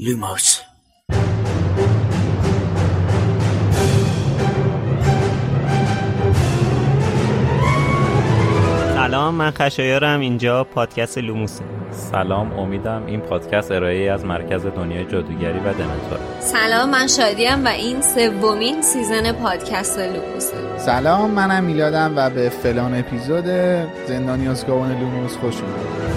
لوموس سلام من خشایارم. اینجا پادکست لوموس. سلام امیدم این پادکست ارائه از مرکز دنیای جادوگری و دمنتور سلام من شادیم و این سومین season پادکست لوموس. سلام منم میلادم و به فلان اپیزود زندانی آزکابان لوموس خوش اومدید.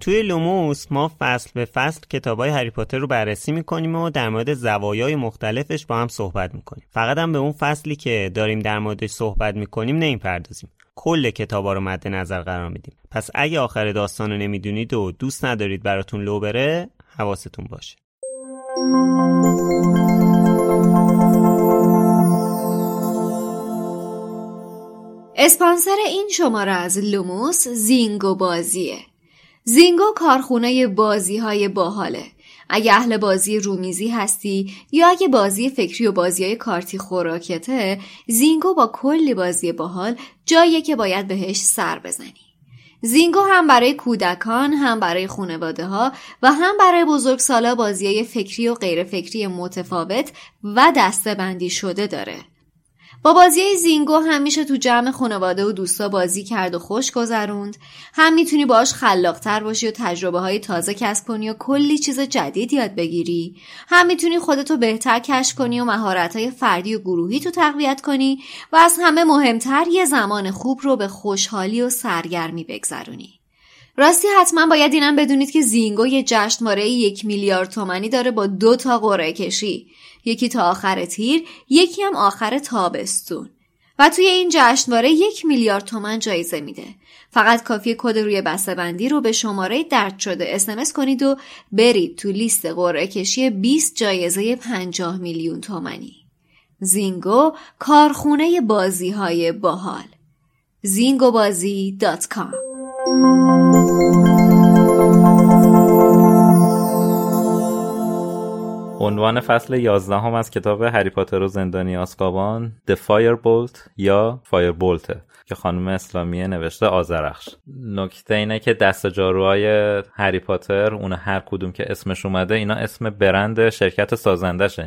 توی لوموس ما فصل به فصل کتابای هری پاتر رو بررسی می‌کنیم و در مورد زوایای مختلفش با هم صحبت می‌کنیم. فقط هم به اون فصلی که داریم در موردش صحبت می‌کنیم نمی‌پردازیم. کل کتابا رو مد نظر قرار میدیم. پس اگه آخر داستان رو نمی‌دونید و دوست ندارید براتون لو بره حواستون باشه. اسپانسر این شماره از لوموس زینگو بازیه. زینگو کارخونه بازی های باحاله. اگه اهل بازی رومیزی هستی یا اگه بازی فکری و بازی های کارتی خوراکته زینگو با کلی بازی باحال جاییه که باید بهش سر بزنی. زینگو هم برای کودکان هم برای خانواده ها و هم برای بزرگسالا بازی های فکری و غیر فکری متفاوت و دسته بندی شده داره. با بازی زینگو هم میشه تو جمع خانواده و دوستا بازی کرد و خوش گذروند. هم می‌تونی باش خلاقتر باشی و تجربه های تازه کسب کنی و کلی چیز جدید یاد بگیری. هم می‌تونی خودتو بهتر کشف کنی و مهارت های فردی و گروهی تو تقویت کنی و از همه مهمتر یه زمان خوب رو به خوشحالی و سرگرمی بگذرونی. راستی حتما باید اینم بدونید که زینگو یه جشنواره یک میلیارد تومنی داره با دو تا قرعه کشی. یکی تا آخر تیر یکی هم آخر تابستون. و توی این جشنواره یک میلیارد تومن جایزه میده. فقط کافی کد روی بسته بندی رو به شماره درد شده اسمس کنید و برید تو لیست قرعه کشی 20 جایزه 50 میلیون تومنی زینگو کارخونه بازی های باحال زینگوبازی.com عنوان فصل 11 هم از کتاب هری پاتر و زندانی آسکابان The Firebolt یا Firebolt که خانم اسلامیه نوشته آزرخش نکته اینه که دست جاروهای هری پاتر اون هر کدوم که اسمش اومده اینا اسم برند شرکت سازندشه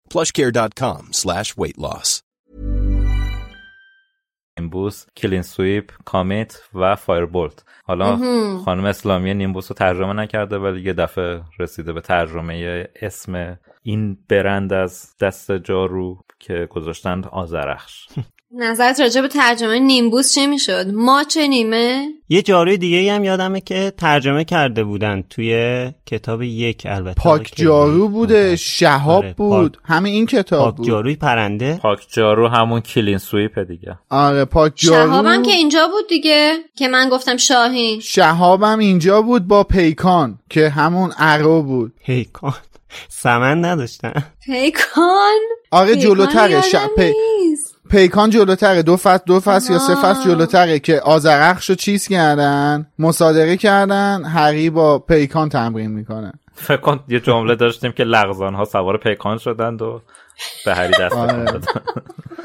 plushcare.com slash weight loss. نیمبوس کلین سویپ کامیت و فایربولت. حالا خانم اسلامی نیمبوس رو ترجمه نکرده ولی یه دفعه رسیده به ترجمه اسم این برند از دست جارو. که گذاشتند آزرخش نظرت راجع به ترجمه نیمبوس چه می‌شد؟ ما چه نیمه؟ یه جاروی دیگه هم یادمه که ترجمه کرده بودن توی کتاب یک البته پاک جارو بوده شهاب آره، بود. همه این کتاب پاک بود. جاروی پرنده. پاک جارو همون کلین سویپ دیگه. آره پاک جارو. شهابم که اینجا بود دیگه که من گفتم شاهین. شهابم اینجا بود با پیکان که همون ارو بود. پیکان. سمن نداشتن. پیکان. آره پیکان جلوتره یادم ش... پی... نیست. پیکان جلوتره. دو فصل دو فصل یا سه. فصل جلوتره که آزرخش رو چیز کردن مصادره کردن هری با پیکان تمرین می‌کنه. فکر کن یه جمله داشتیم که لغزان ها سوار پیکان شدند و به هری دست آره.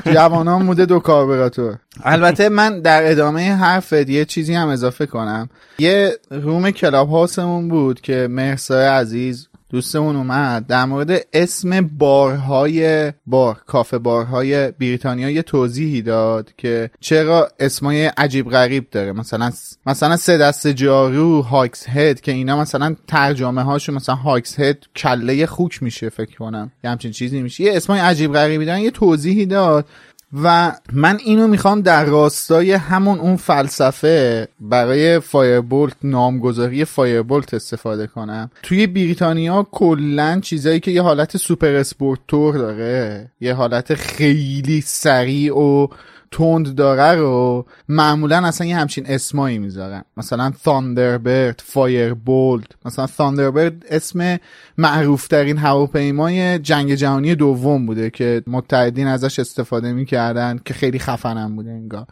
جوانان موده دو کاربراتور البته من در ادامه حرفت یه چیزی هم اضافه کنم. یه room Clubhouse مون بود که مرسای عزیز دوستمون اومد. در مورد اسم بارهای بار کافه بارهای بریتانیا یه توضیحی داد که چرا اسمای عجیب غریب داره. مثلا مثلا سه دست جارو Hog's Head که اینا مثلا ترجمه هاشون مثلا Hog's Head کله خوک میشه فکر کنم. یه همچین چیزی میشه. یه اسمای عجیب غریبی دارن. یه توضیحی داد. و من اینو می‌خوام در راستای همون اون فلسفه برای Firebolt نامگذاری Firebolt استفاده کنم. توی بریتانیا کلا چیزایی که یه حالت super sport طور داره یه حالت خیلی سریع و تند داره رو معمولا اصلا یه همچین اسمایی می‌ذارن. مثلا Thunderbolt Firebolt مثلا Thunderbolt اسم معروف ترین هواپیمای جنگ جهانی دوم بوده که متحدین ازش استفاده می‌کردن که خیلی خفنم بوده انگار.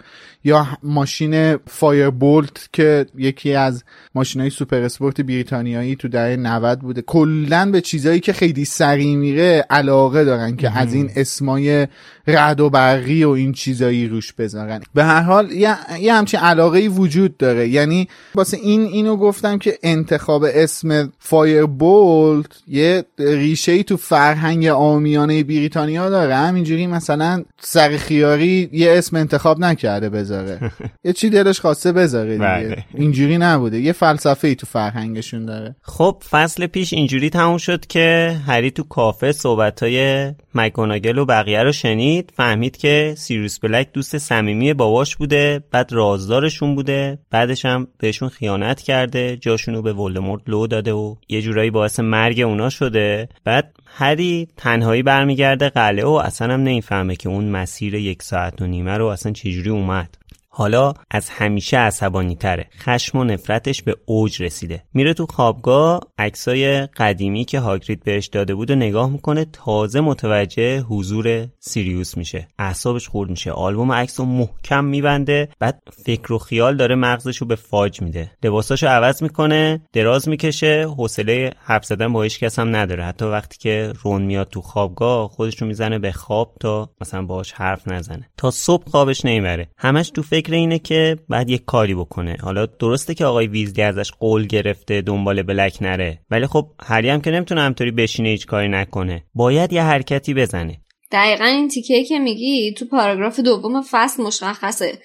یا ماشین Firebolt که یکی از ماشین های super sport بریتانیایی تو دهه 90 بوده. کلا به چیزایی که خیلی سریع میره علاقه دارن که از این اسمای رعد و برقی و این چیزایی روش بذارن به هر حال یه, یه همچین علاقه ای وجود داره. یعنی واسه این اینو گفتم که انتخاب اسم فایربولت یه ریشه ای تو فرهنگ آمیانه بریتانیا داره. همینجوری مثلا سر خیاری یه اسم انتخاب نکرده بذاره. یه چی دلش خواسته بذاره دیگه. بله. اینجوری نبوده. یه فلسفه ای تو فرهنگشون داره. خب فصل پیش اینجوری تموم شد که هری تو کافه صحبتای مکگوناگل و بقیه رو شنید. فهمید که سیریوس بلک دوست صمیمی باباش بوده بعد رازدارشون بوده بعدش هم بهشون خیانت کرده جاشونو به ولدمورت لو داده و یه جورایی باعث مرگ اونا شده. بعد هری تنهایی برمیگرده قلعه و اصلا هم نمی‌فهمه که اون مسیر یک ساعت و نیمه رو اصلا چجوری اومد. حالا از همیشه عصبانی تره خشم و نفرتش به اوج رسیده. میره تو خوابگاه عکسای قدیمی که هاگرید بهش داده بود و نگاه می‌کنه تازه متوجه حضور سیریوس میشه. اعصابش خورد میشه. آلبوم عکس رو محکم میبنده. بعد فکر و خیال داره مغزش رو به فاج میده. لباساشو عوض می‌کنه دراز می‌کشه. حوصله حرف زدن با هیچ کس هم نداره. حتی وقتی که رون میاد تو خوابگاه خودش رو می‌زنه به خواب تا مثلا باهاش حرف نزنه. تا صبح خوابش نمی‌بره همش تو فکر اینه که بعد یه کاری بکنه. حالا درسته که آقای ویزلی ازش قول گرفته دنبال بلک نره. ولی خب هری هم که نمی‌تونه همطوری بشینه هیچ کاری نکنه. باید یه حرکتی بزنه. دقیقا این تیکه که میگی تو پاراگراف دوم فصل مشخصه.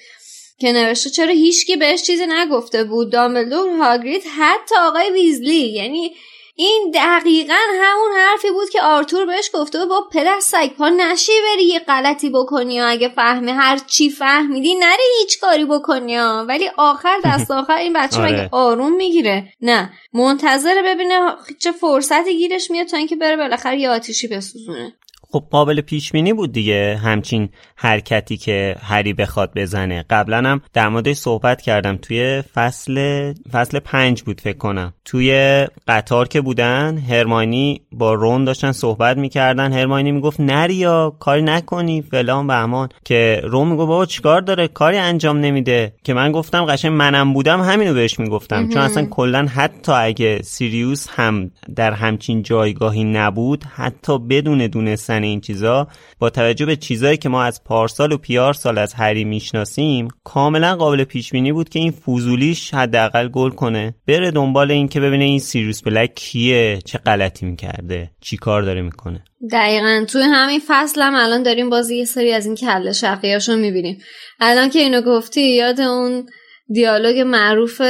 که نوشته چرا هیچکی بهش چیزی نگفته بود. دامبلدور هاگرید حتی آقای ویزلی. یعنی این دقیقا همون حرفی بود که آرتور بهش گفته بود با پدر سگ پا نشی بری یه غلطی بکنی یا اگه فهمی هر چی فهمیدی نری هیچ کاری بکنی ها. ولی آخر دست آخر این بچه آره. مگه آروم می‌گیره نه منتظر ببینه چه فرصتی گیرش میاد تا اینکه بره بالاخره یه آتیشی بسوزونه خب قابل پیش بینی بود دیگه همچین حرکتی که هری بخواد بزنه. قبلا هم در موردش صحبت کردم. توی فصل فصل پنج بود فکر کنم. توی قطار که بودن هرمانی با رون داشتن صحبت می‌کردن. هرمانی می‌گفت نری یا کاری نکنی فلان بهمان که رون می‌گفت بابا چیکار داره؟ کاری انجام نمیده. که من گفتم قشنگ منم بودم همینو بهش می‌گفتم. چون اصلا کلا حتی اگه سیریوس هم در همچین جایگاهی نبود حتی بدون دونستن این چیزا با توجه به چیزایی که ما از پارسال و پیار سال از هری می‌شناسیم کاملا قابل پیش بینی بود که این فوزولیش حداقل گل کنه. بره دنبال این که ببینه این سیریوس بلک کیه چه غلطی می‌کرده چی کار داره می‌کنه. دقیقا. توی همین فصل هم الان داریم بازی یه سری از این کله شقیاشو می‌بینیم. الان که اینو گفتی یاد اون دیالوگ معروف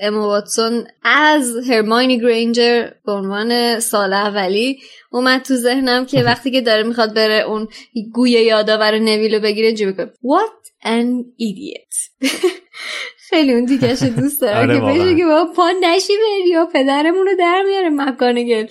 اما واتسون از هرماینی گرینجر به عنوان سال اولی اومد تو ذهنم که وقتی که داره می‌خواد بره اون گوی یادآور نویلو بگیره جیبه کنه What an idiot. خیلی اون دیگه دوست دارم آره که بشه که با پا نشی بری یا پدرمون رو در میاره مکانگل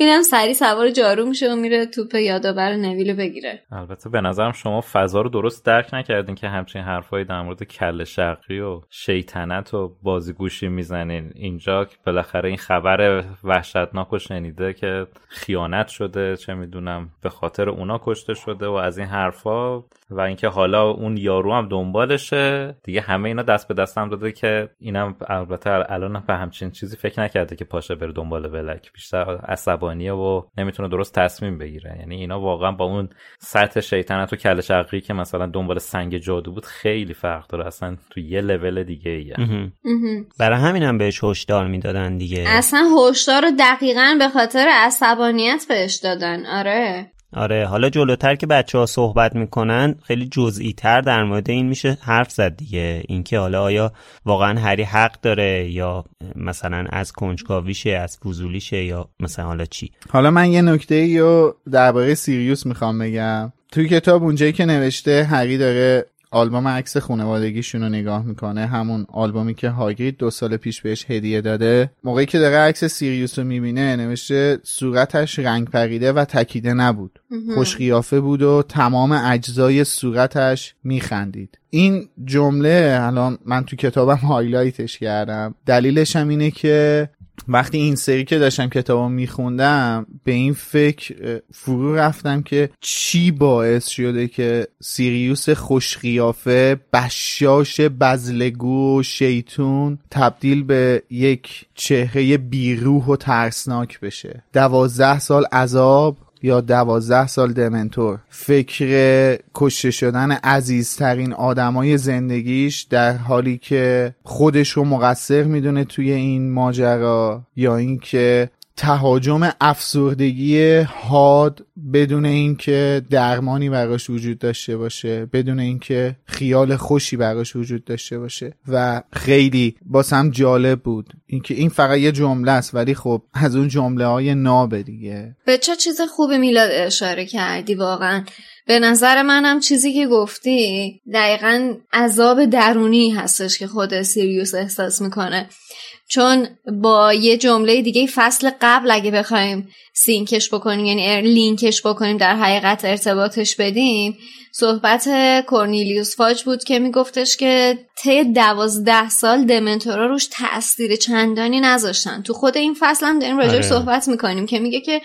اینم سری سوار جارو میشه و میره توپ یادآور نویلو بگیره. البته به نظرم شما فضا رو درست درک نکردین که همچین حرفایی در مورد کل شقی و شیطنت و بازیگوشی می‌زنین. اینجا بالاخره این خبر وحشتناک رو شنیده که خیانت شده چه می‌دونم به خاطر اونا کشته شده و از این حرفا و اینکه حالا اون یارو هم دنبالشه. دیگه همه اینا دست به دست هم داده که اینم البته الان به همچین چیزی فکر نکرده که پاشه بره دنبال بلک بیشتر عصبانیه و نمی‌تونه درست تصمیم بگیره. یعنی اینا واقعا با اون سطح شیطنت و کل شقی که مثلا دنبال سنگ جادو بود خیلی فرق داره. اصلا تو یه لول دیگه ایه برای همین هم بهش هشدار می‌دادن دیگه. اصلا هشدار رو دقیقا به خاطر عصبانیت بهش دادن. آره. آره حالا جلوتر که بچه ها صحبت می‌کنن خیلی جزئی تر در مورد این میشه حرف زد دیگه. اینکه حالا آیا واقعا هری حق داره یا مثلا از کنجکاویشه از فضولیشه یا مثلا حالا چی؟ حالا من یه نکته رو درباره سیریوس می‌خوام بگم. توی کتاب اونجایی که نوشته هری داره آلبوم عکس خانوادگیشون رو نگاه می‌کنه همون آلبومی که هاگرید دو سال پیش بهش هدیه داده. موقعی که داره عکس سیریوس رو می‌بینه نوشته صورتش رنگ پریده و تکیده نبود. خوش بود و تمام اجزای صورتش میخندید. این جمله الان من تو کتابم هایلایتش کردم. دلیلش هم اینه که وقتی این سری که داشتم کتابو میخوندم به این فکر فرو رفتم که چی باعث شده که سیریوس خوشقیافه بشاش بزلگو شیطون تبدیل به یک چهره بیروح و ترسناک بشه. دوازده سال عذاب یا دوازده سال دمنتور. فکر کشته شدن عزیزترین آدمای زندگیش در حالی که خودش رو مقصر می‌دونه توی این ماجرا یا اینکه تهاجم افسردگی حاد بدون اینکه درمانی براش وجود داشته باشه بدون اینکه خیال خوشی براش وجود داشته باشه. و خیلی باسم جالب بود اینکه این فقط یه جمله است ولی خب از اون جمله های نابه دیگه. به چه چیز خوب میلاد اشاره کردی واقعا؟ به نظر منم چیزی که گفتی دقیقا عذاب درونی هستش که خود سیریوس احساس می‌کنه. چون با یه جمله دیگه فصل قبل اگه بخوایم سینکش بکنیم یعنی لینکش بکنیم در حقیقت ارتباطش بدیم صحبت کورنیلیوس فاج بود که میگفتش که طی دوازده سال دمنتورا روش تاثیر چندانی نذاشتن تو خود این فصل هم داریم راجع آره. صحبت می‌کنیم که میگه که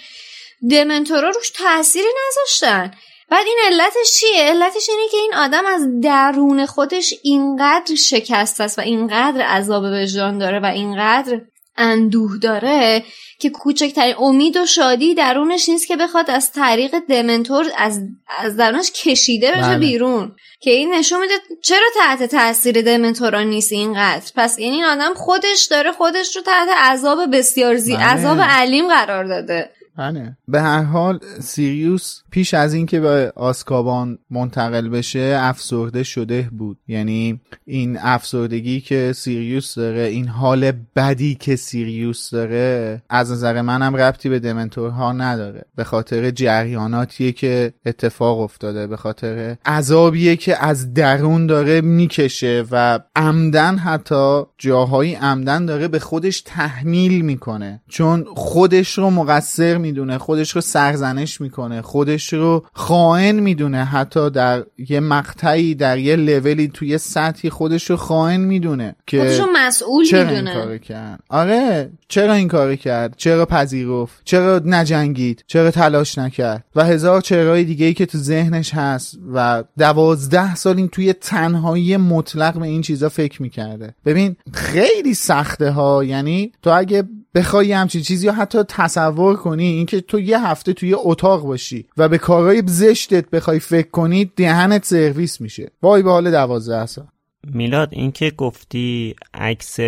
دمنتورا روش تأثیری نذاشتن بعد این علتش چیه؟ علتش اینه که این آدم از درون خودش اینقدر شکست است و اینقدر عذاب وجدان داره و اینقدر اندوه داره که کوچکترین امید و شادی درونش نیست که بخواد از طریق دمنتور از, از درونش کشیده بشه بله. بیرون که این نشون میده چرا تحت تاثیر دمنتورا نیست اینقدر پس این آدم خودش داره خودش رو تحت عذاب بسیار زی بله. عذاب علیم قرار داده بله به هر حال سیریوس پیش از اینکه به آسکابان منتقل بشه افسرده شده بود. یعنی این افسردگی که سیریوس داره این حال بدی که سیریوس داره از نظر منم ربطی به دمنتورها نداره. به خاطر جریاناتیه که اتفاق افتاده به خاطر عذابیه که از درون داره می‌کشه و عمدن حتی جاهایی عمدن داره به خودش تحمیل می‌کنه. چون خودش رو مقصر می‌دونه خودش رو سرزنش می‌کنه خودش رو خائن می‌دونه حتی در یه مقطعی در یه لولی توی سطحی خودش رو خائن می‌دونه که خودش رو مسئول چرا می‌دونه. این کارو کرد؟ آره چرا این کارو کرد؟ چرا پذیرفت؟ چرا نجنگید؟ چرا تلاش نکرد؟ و هزار چرای دیگه ای که تو ذهنش هست و دوازده سال این توی تنهایی مطلق به این چیزا فکر می‌کرده. ببین خیلی سخته ها یعنی تو اگه بخوای همچین چیزی یا حتی تصور کنی اینکه تو یه هفته توی اتاق باشی و به کارهای زشتت بخوای فکر کنی دهنت سرویس میشه وای به حال دوازده سال میلاد اینکه گفتی عکس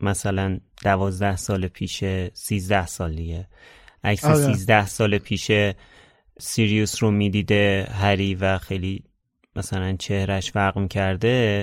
مثلا دوازده سال پیشه سیزده سالیه عکس آره. سیزده سال پیشه سیریوس رو می‌دیده هری و خیلی مثلا چهرش فرق کرده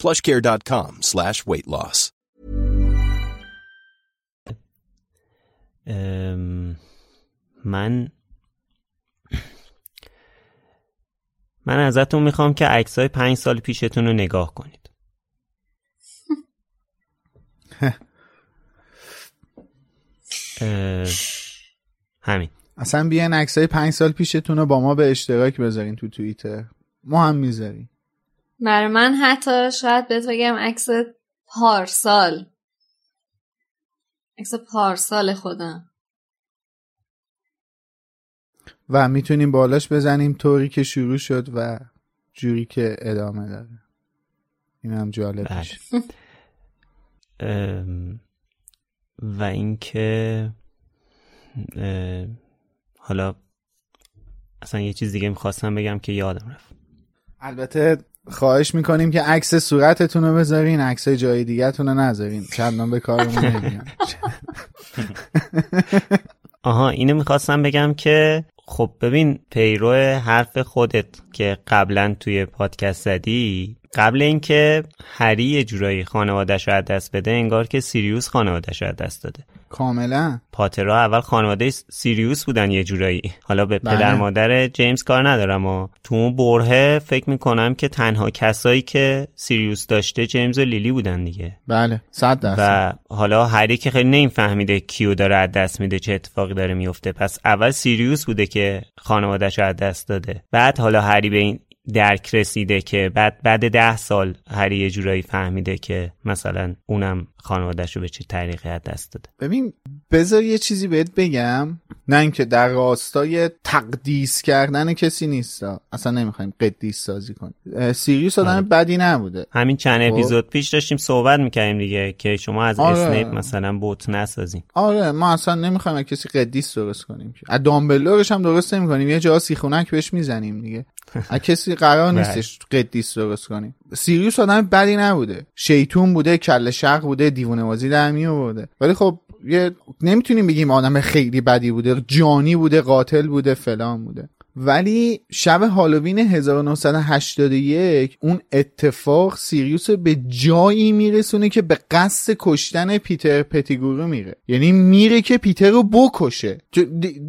plushcare.com slash weight loss. من من ازتون می‌خوام که عکسای پنج سال پیشتون رو نگاه کنید. همین. اصلا بیاین عکسای پنج سال پیشتون رو با ما به اشتراک بذارین تو توییتر. ما هم می‌ذاریم. برای من حتی شاید بهت بگم عکس پارسال. عکس پارسال خودم. و می‌تونیم بالاش بزنیم طوری که شروع شد و جوری که ادامه داره. این هم جالب میشه. و اینکه حالا اصلا یه چیز دیگه می‌خواستم بگم که یادم رفت. البته خواهش می‌کنیم که عکس صورتتون رو بذارین عکس جای دیگه رو نذارین. چندان به کارمون نمیان آها اینو می‌خواستم بگم که خب ببین پیرو حرف خودت که قبلا توی پادکست زدی قبل اینکه هری یه جورایی خانوادش رو از دست بده انگار که سیریوس خانوادش رو از دست داده. کاملا. پاترها اول خانواده سیریوس بودن یه جورایی. حالا به بله. پدر مادر جیمز کار ندارم و تو اون برهه فکر می‌کنم که تنها کسایی که سیریوس داشته جیمز و لیلی بودن دیگه. بله صد درصد. و حالا هری که خیلی نمیفهمیده کیو داره از دست میده چه اتفاقی داره میفته پس اول سیریوس بوده که خانوادهش رو از دست داده. بعد حالا هری به این درک رسیده که بعد بعد ده سال هری یه جورایی فهمیده که مثلا اونم خانوادهش رو به چه طریقی از دست داده. ببین بذار یه چیزی بهت بگم. نه اینکه در راستای تقدیس کردن کسی نیست. اصلا نمی‌خوایم قدیس سازی کنیم. سیریوس آدم آره. بدی نبوده. همین چند خب. اپیزود پیش داشتیم صحبت می‌کردیم دیگه که شما از آره. اسنیپ مثلا بوت نسازین آره ما اصلا نمی‌خوایم کسی قدیس درست کنیم از دامبلورش هم درست نمی‌کنیم. یه جا سیخونک بهش می‌زنیم دیگه. کسی قرار بله. نیستش قدیس درست کنیم سیریوس آدم بدی نبوده. شیطون بوده کل شق بوده دیوونه بازی در می آورده. ولی خب یه نمی‌تونیم بگیم آدم خیلی بدی بوده جانی بوده قاتل بوده فلان بوده. ولی شب هالووین 1981 اون اتفاق سیریوس به جایی میرسونه که به قصد کشتن پیتر پتیگورو میره. یعنی میره که پیتر رو بکشه.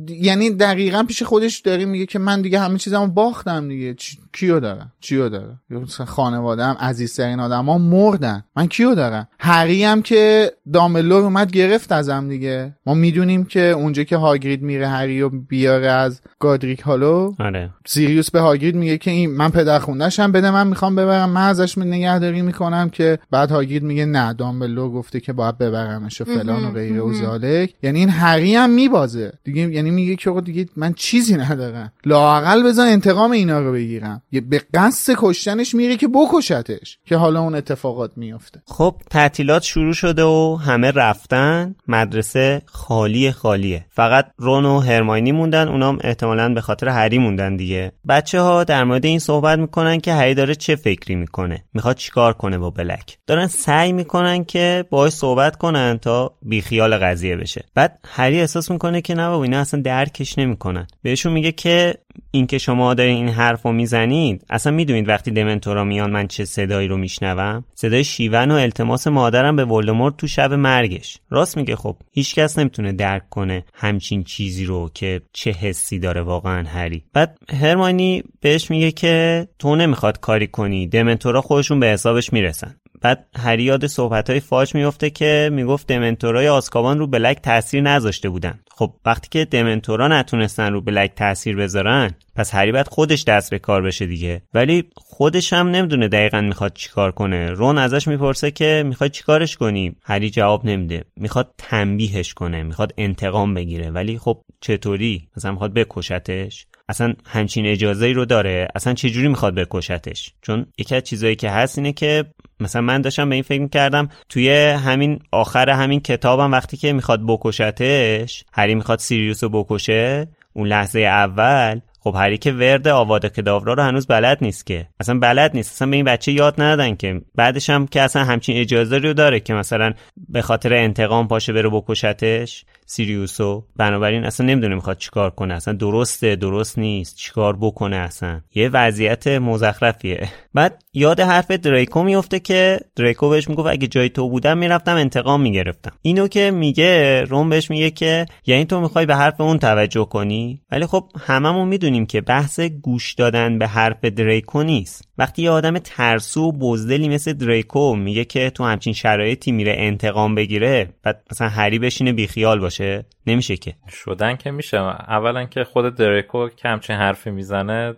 یعنی دقیقا پیش خودش داره میگه که من دیگه همه چیزمو باختم دیگه. کیو دارم؟ چیو دارم؟ خانواده هم عزیزترین آدم ها مردن. من کیو دارم؟ هری هم که داملور اومد گرفت ازم دیگه. ما می‌دونیم که اونجا که هاگرید میره هری رو بیاره از گادریک هالو آره. سیریوس به هاگرید میگه که این من پدر خوندهشم بده من می‌خوام ببرم. من ازش نگهداری می‌کنم که بعد هاگرید میگه نه دامبلور گفته که باید ببرمش و فلان و غیره و زالک. یعنی این هری هم میبازه. دیگه یعنی میگه که دیگه من چیزی ندارم. لاقل بذار انتقام اینا رو بگیرم. به قصد کشتنش میره که بکشتش که حالا اون اتفاقات میافته. خب تعطیلات شروع شده و همه رفتن. مدرسه خالی خالیه. فقط رون و هرماینی موندن. اونام احتمالا به خاطر هری موندن دیگه. بچه ها در مورد این صحبت می‌کنن که هری داره چه فکری می‌کنه. می‌خواد چیکار کنه با بلک. دارن سعی می‌کنن که باهاش صحبت کنن تا بیخیال قضیه بشه. بعد هری احساس می‌کنه که نه بابا اینا اصلا درکش نمی‌کنن. بهشون میگه که اینکه شما دارین این حرف رو می‌زنید اصلا می‌دونید وقتی دمنتورا میان من چه صدایی رو میشنوم؟ صدای شیون و التماس مادرم به ولدمورت تو شب مرگش. راست میگه خب هیچکس نمی‌تونه درک کنه همچین چیزی رو که چه حسی داره واقعا هری. بعد هرمانی بهش میگه که تو نمی‌خواد کاری کنی دمنتورا خودشون به حسابش می‌رسن. بعد هری یاد صحبت های فاج میفته که می‌گفت دمنتورای آسکابان رو بلک تاثیر نذاشته بودن. خب وقتی که دمنتورا نتونستن رو بلک تاثیر بذارن پس هری باید خودش دست به کار بشه دیگه. ولی خودش هم نمی‌دونه دقیقا می‌خواد چیکار کنه. رون ازش می‌پرسه که می‌خواد چیکارش کنی؟ هری جواب نمیده. می‌خواد تنبیهش کنه می‌خواد انتقام بگیره. ولی خب چطوری؟ مثلا می‌خواد بکشتش. اصلا همچین اجازه ای رو داره. اصلا چجوری می‌خواد بکشتش؟ چون یکی از چیزایی که هست اینه که مثلا من داشتم به این فکر می‌کردم توی همین آخر همین کتابم وقتی که می‌خواد بکشتش هری می‌خواد سیریوس رو بکشه اون لحظه اول خب هری که ورد آواده کداورا رو هنوز بلد نیست که. اصلا بلد نیست. اصلا به این بچه یاد ندادن که. بعدش هم که اصلا همچین اجازه رو داره که مثلا به خاطر انتقام پاشه بره بکشتش. سیریوسو بنابراین اصلا نمی‌دونه می‌خواد چیکار کنه. اصلا درسته درست نیست. چیکار بکنه اصلا؟ یه وضعیت مزخرفیه. بعد یاد حرف دریکو میفته که دریکو بهش می‌گفت اگه جای تو بودم می‌رفتم انتقام می‌گرفتم. اینو که میگه روم بهش میگه که یعنی تو می‌خوای به حرف اون توجه کنی؟ ولی خب هممون می‌دونیم که بحث گوش دادن به حرف دریکو نیست. وقتی یه آدم ترسو و بزدلی مثل دریکو میگه که تو همچین شرایطی میره انتقام بگیره بعد مثلا هری بشینه بیخیال باشه نمیشه که. شدن که میشه. اولا که خود دریکو که همچین حرفی می‌زنه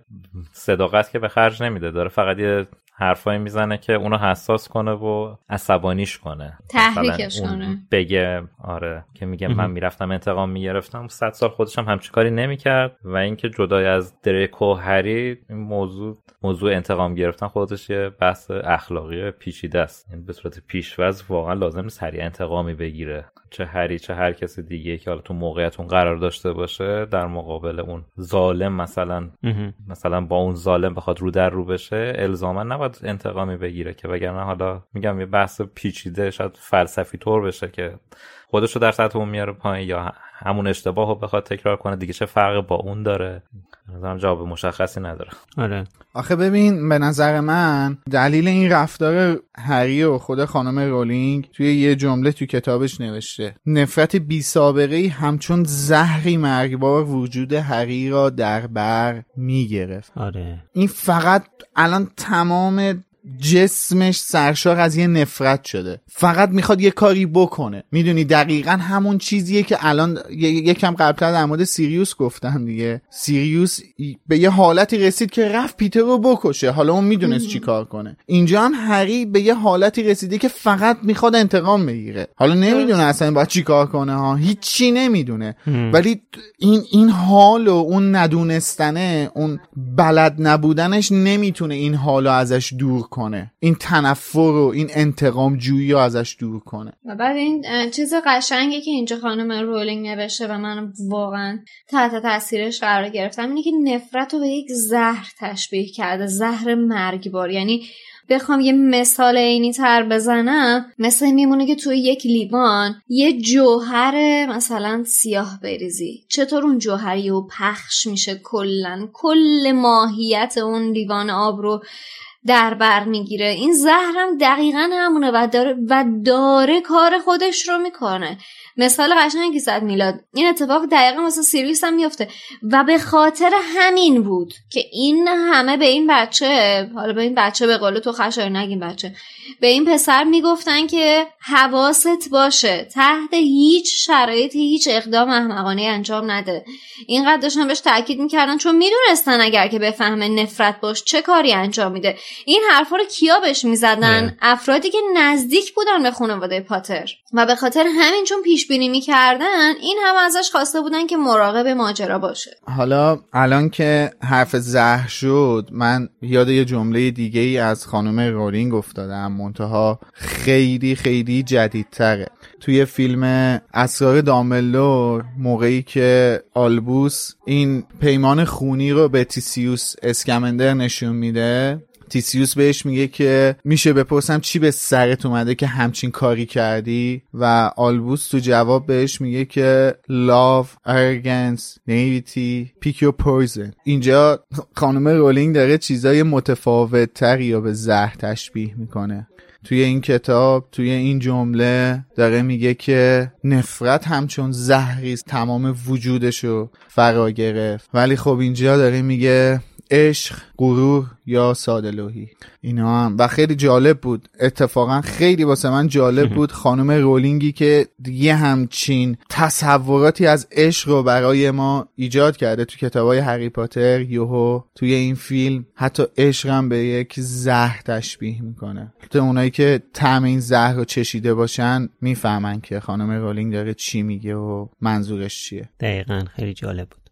صداقت که به خرج نمیده. داره فقط یه حرفایی می‌زنه که اونو حساس کنه و عصبانیش کنه. تحریکش کنه. بگه آره که میگه من می‌رفتم انتقام می‌گرفتم صد سال خودش هم همچین کاری نمی‌کرد و اینکه جدای از دریکو هری این موضوع موضوع انتقام گرفتن خودش یه بحث اخلاقی پیچیده است. این به صورت پیشوز واقعا لازم نیست هری انتقامی بگیره. چه هری چه هر کس دیگه که حالا تو موقعیت اون قرار داشته باشه در مقابل اون ظالم مثلا مثلا با اون ظالم بخواد رو در رو بشه الزاما نباید انتقامی بگیره که. وگرنه حالا میگم یه بحث پیچیده شاید فلسفی طور بشه که خودش رو در سطح اون میاره پایین یا همون اشتباه رو بخواد تکرار کنه دیگه چه فرقی با اون داره؟ نظرم جواب مشخصی نداره. آره. آخه ببین به نظر من دلیل این رفتار هری و خود خانم رولینگ توی یه جمله تو کتابش نوشته. نفرت بی سابقه همچون زهری مرگبار وجود هری را در بر می‌گرفت. آره. این فقط الان تمام جسمش سرشار از یه نفرت شده. فقط می‌خواد یه کاری بکنه. می‌دونی دقیقا همون چیزیه که الان یکم قبلتر در مورد سیریوس گفتم دیگه. سیریوس به یه حالتی رسید که رفت پیتر رو بکشه. حالا اون می‌دونست چی کار کنه. اینجا هم هری به یه حالتی رسیده که فقط می‌خواد انتقام بگیره. حالا نمی‌دونه اصلا باید چی کار کنه ها. هیچی نمی‌دونه. ولی این این حال و اون ندونستنه اون بلد نبودنش نمی‌تونه این حالو ازش دور کنه. این تنفر و این انتقام جویی رو ازش دور کنه. و بعد این چیز قشنگی که اینجا خانم رولینگ نوشته و من واقعا تحت تاثیرش قرار گرفتم اینه که نفرت رو به یک زهر تشبیه کرده زهر مرگبار. یعنی بخوام یه مثال عینی تر بزنم مثل میمونه که توی یک لیوان یه جوهر مثلا سیاه بریزی. چطور اون جوهری و پخش میشه کلا؟ کل ماهیت اون لیوان آب رو در بر می‌گیره. این زهرم دقیقا همونه و داره, و داره کار خودش رو می‌کنه. مثال قشنگی زد میلاد. این اتفاق دقیقا واسه سیریوس هم میفته و به خاطر همین بود که این همه به این بچه حالا به این بچه به قول تو خشای نگیم بچه. به این پسر می‌گفتن که حواست باشه تحت هیچ شرایطی هیچ اقدام احمقانه انجام نده. اینقدر داشتن بهش تاکید می‌کردن چون می‌دونستن اگر که بفهمه نفرت باش چه کاری انجام میده. این حرفا رو کیا بهش می‌زدن؟ افرادی که نزدیک بودن به خانواده پاتر. و به خاطر همین چون پیش بینی می‌کردن این هم ازش خواسته بودن که مراقب ماجرا باشه. حالا الان که حرف زهر شد من یاد یه جمله دیگه ای از خانم رولینگ افتادم. منتها خیلی خیلی جدیدتره. توی فیلم اسرار داملور موقعی که آلبوس این پیمان خونی رو به تیسیوس اسکمندر نشون میده تیسیوس بهش میگه که میشه بپرسم چی به سرت اومده که همچین کاری کردی؟ و آلبوس تو جواب بهش میگه که love, arrogance, naivety, pick your poison. اینجا خانم رولینگ داره چیزای متفاوت تری یا به زهر تشبیه می‌کنه. توی این کتاب توی این جمله داره میگه که نفرت همچون زهری تمام وجودشو فرا گرفت. ولی خب اینجا داره میگه عشق غرور یا سادلوهی اینا هم. و خیلی جالب بود. اتفاقا خیلی واسه من جالب بود خانم رولینگی که یه همچین تصوراتی از عشق رو برای ما ایجاد کرده تو کتاب های هری پاتر یوهو توی این فیلم. حتی عشق هم به یک زهر تشبیه می‌کنه. تو اونایی که طعم این زهر رو چشیده باشن می‌فهمن که خانم رولینگ داره چی میگه و منظورش چیه. دقیقا. خیلی جالب بود.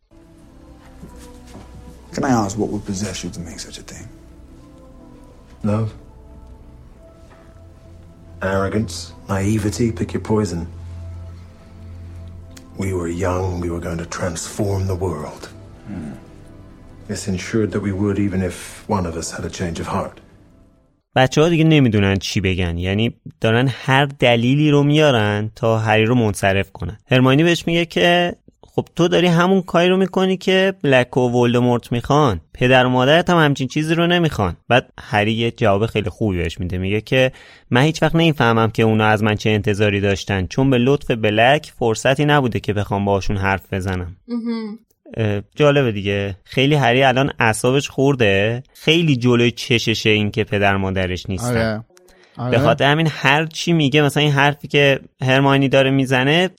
Can I ask what would possess you to make such a thing? Love? Arrogance? Naivety? Pick your poison. We were young, we were going to transform the world. Hmm. This ensured that we would, even if one of us had a change of heart. بچه ها دیگه نمیدونن چی بگن یعنی دارن هر دلیلی رو میارن تا هری رو منصرف کنن هرمانی بهش میگه که خب تو داری همون کاری رو می‌کنی که بلک و ولدمورت می‌خوان. پدر و مادرت هم همچین چیزی رو نمی‌خوان. بعد هری یه جواب خیلی خوبی بهش میده. میگه که من هیچ وقت نمی‌فهمم که اونا از من چه انتظاری داشتن چون به لطف بلک فرصتی نبوده که بخوام باشون حرف بزنم. جالبه دیگه. خیلی هری الان اعصابش خورده. خیلی جلوی چششه این که پدر مادرش نیستن. آره. آره. به خاطر همین هر چی میگه مثلا این حرفی که هرمانی داره می‌زنه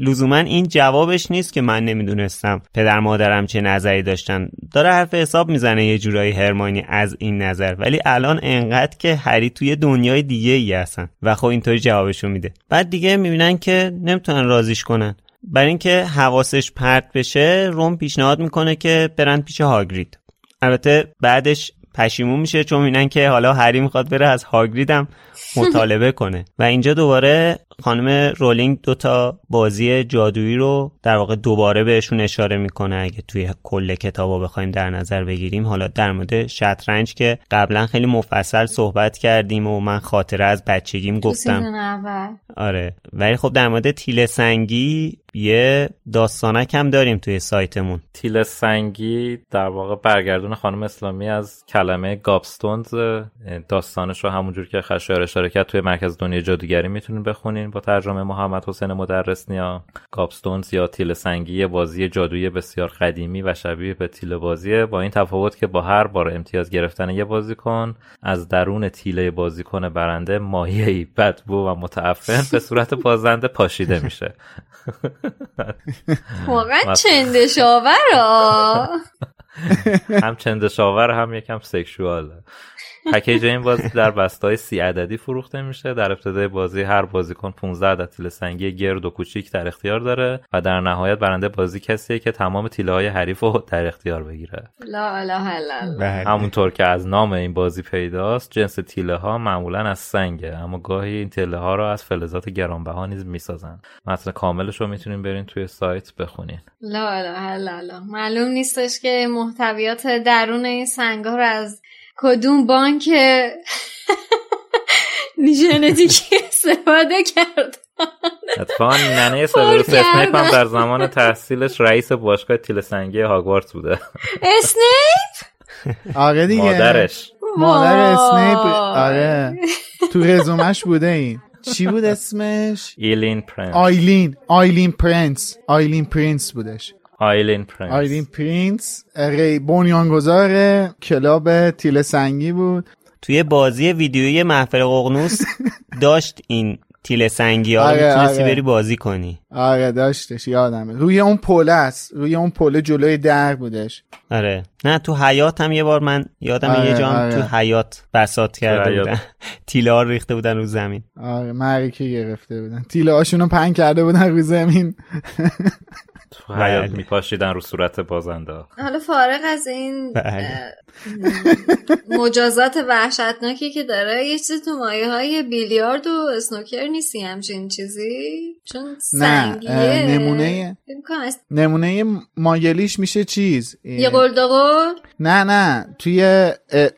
لزوما این جوابش نیست که من نمی‌دونستم. پدر مادرم چه نظری داشتن. داره حرف حساب می‌زنه یه جورایی هرمانی از این نظر. ولی الان انقدر که هری توی دنیای دیگه ای هستن و خب اینطوری جوابشو میده. بعد دیگه می‌بینن که نمی‌تونن رازیش کنن. برای اینکه حواسش پرت بشه روم پیشنهاد می‌کنه که برن پیش هاگرید. البته بعدش پشیمون میشه چون می‌بینن که حالا هری می‌خواد بره از هاگریدم مطالبه کنه. و اینجا دوباره خانم رولینگ دوتا بازی جادویی رو در واقع دوباره بهشون اشاره می‌کنه. اگه توی کل کتابا بخوایم در نظر بگیریم حالا در مورد شطرنج که قبلا خیلی مفصل صحبت کردیم و من خاطره از بچگیم گفتم. آره. ولی خب در مورد تیل سنگی یه داستانک هم داریم توی سایتمون. تیل سنگی در واقع برگردون خانم اسلامی از کلمه گابستونز داستانش رو همونجور که خشایار اشاره کرد توی مرکز دنیا جادوگری می‌تونین بخونین با ترجمه محمد حسین مدرس نیا. گابستونز یا تیل سنگی بازی جادویی بسیار قدیمی و شبیه به تیل بازیه. با این تفاوت که با هر بار امتیاز گرفتن یه بازیکن از درون تیله بازیکن برنده ماهیه‌ای بدبو و متعفن به صورت بازنده پاشیده میشه. واقعا چندشاور هم چندشاور هم یکم سکشواله. پکیج این بازی در بستای سی عددی فروخته میشه. در ابتدای بازی هر بازیکن 15 عدد تیل سنگی گرد و کوچیک در اختیار داره و در نهایت برنده بازی کسیه که تمام تیله های حریف رو در اختیار بگیره. لا اله همونطور که از نام این بازی پیداست جنس تیله ها معمولا از سنگه اما گاهی این تیله ها رو از فلزات گرانبها نیز می‌سازن. متن کاملش رو می‌تونین برین توی سایت بخونین. لا اله معلوم نیستش که محتویات درون این سنگ ها رو از کدوم بانک ژنتیکی استفاده کرد؟ اتفاقا ننه سوروس اسنیپ هم در زمان تحصیلش رئیس باشگاه تیل سنگی هاگوارتس بوده. اسنیپ؟ آره دیگه. مادرش. مادر اسنیپ. آره. تو رزومش بوده این. چی بود اسمش؟ ایلین پرنس. آیلین. آیلین پرنس. آیلین پرنس بودش. آیلین پرینس آیلین پرینس بنیانگذار club تیل سنگی بود. توی بازی ویدیویی محفل ققنوس داشت این تیل سنگی ها آره، می‌تونستی آره. بری بازی کنی. آره داشتش یادمه روی اون پله است. روی اون پله جلوی در بودش. آره. نه تو حیاط هم یه بار من یادم آره، یه جام آره. تو حیاط بساط کرده بودن. تیله ها ریخته بودن رو زمین. آره معرکه گرفته بودن. تیله هاشونو پهن کرده بودن رو زمین. تو حیات بله. میپاشیدن رو صورت بازنده. حالا فارغ از این بله. مجازات وحشتناکی که داره یه چیزی تو مایه های بیلیارد و اسنوکر نیستی همچین چیزی؟ چون سنگیه. نمونه نمونه مایلیش میشه چیز. یه قلدقل نه نه. توی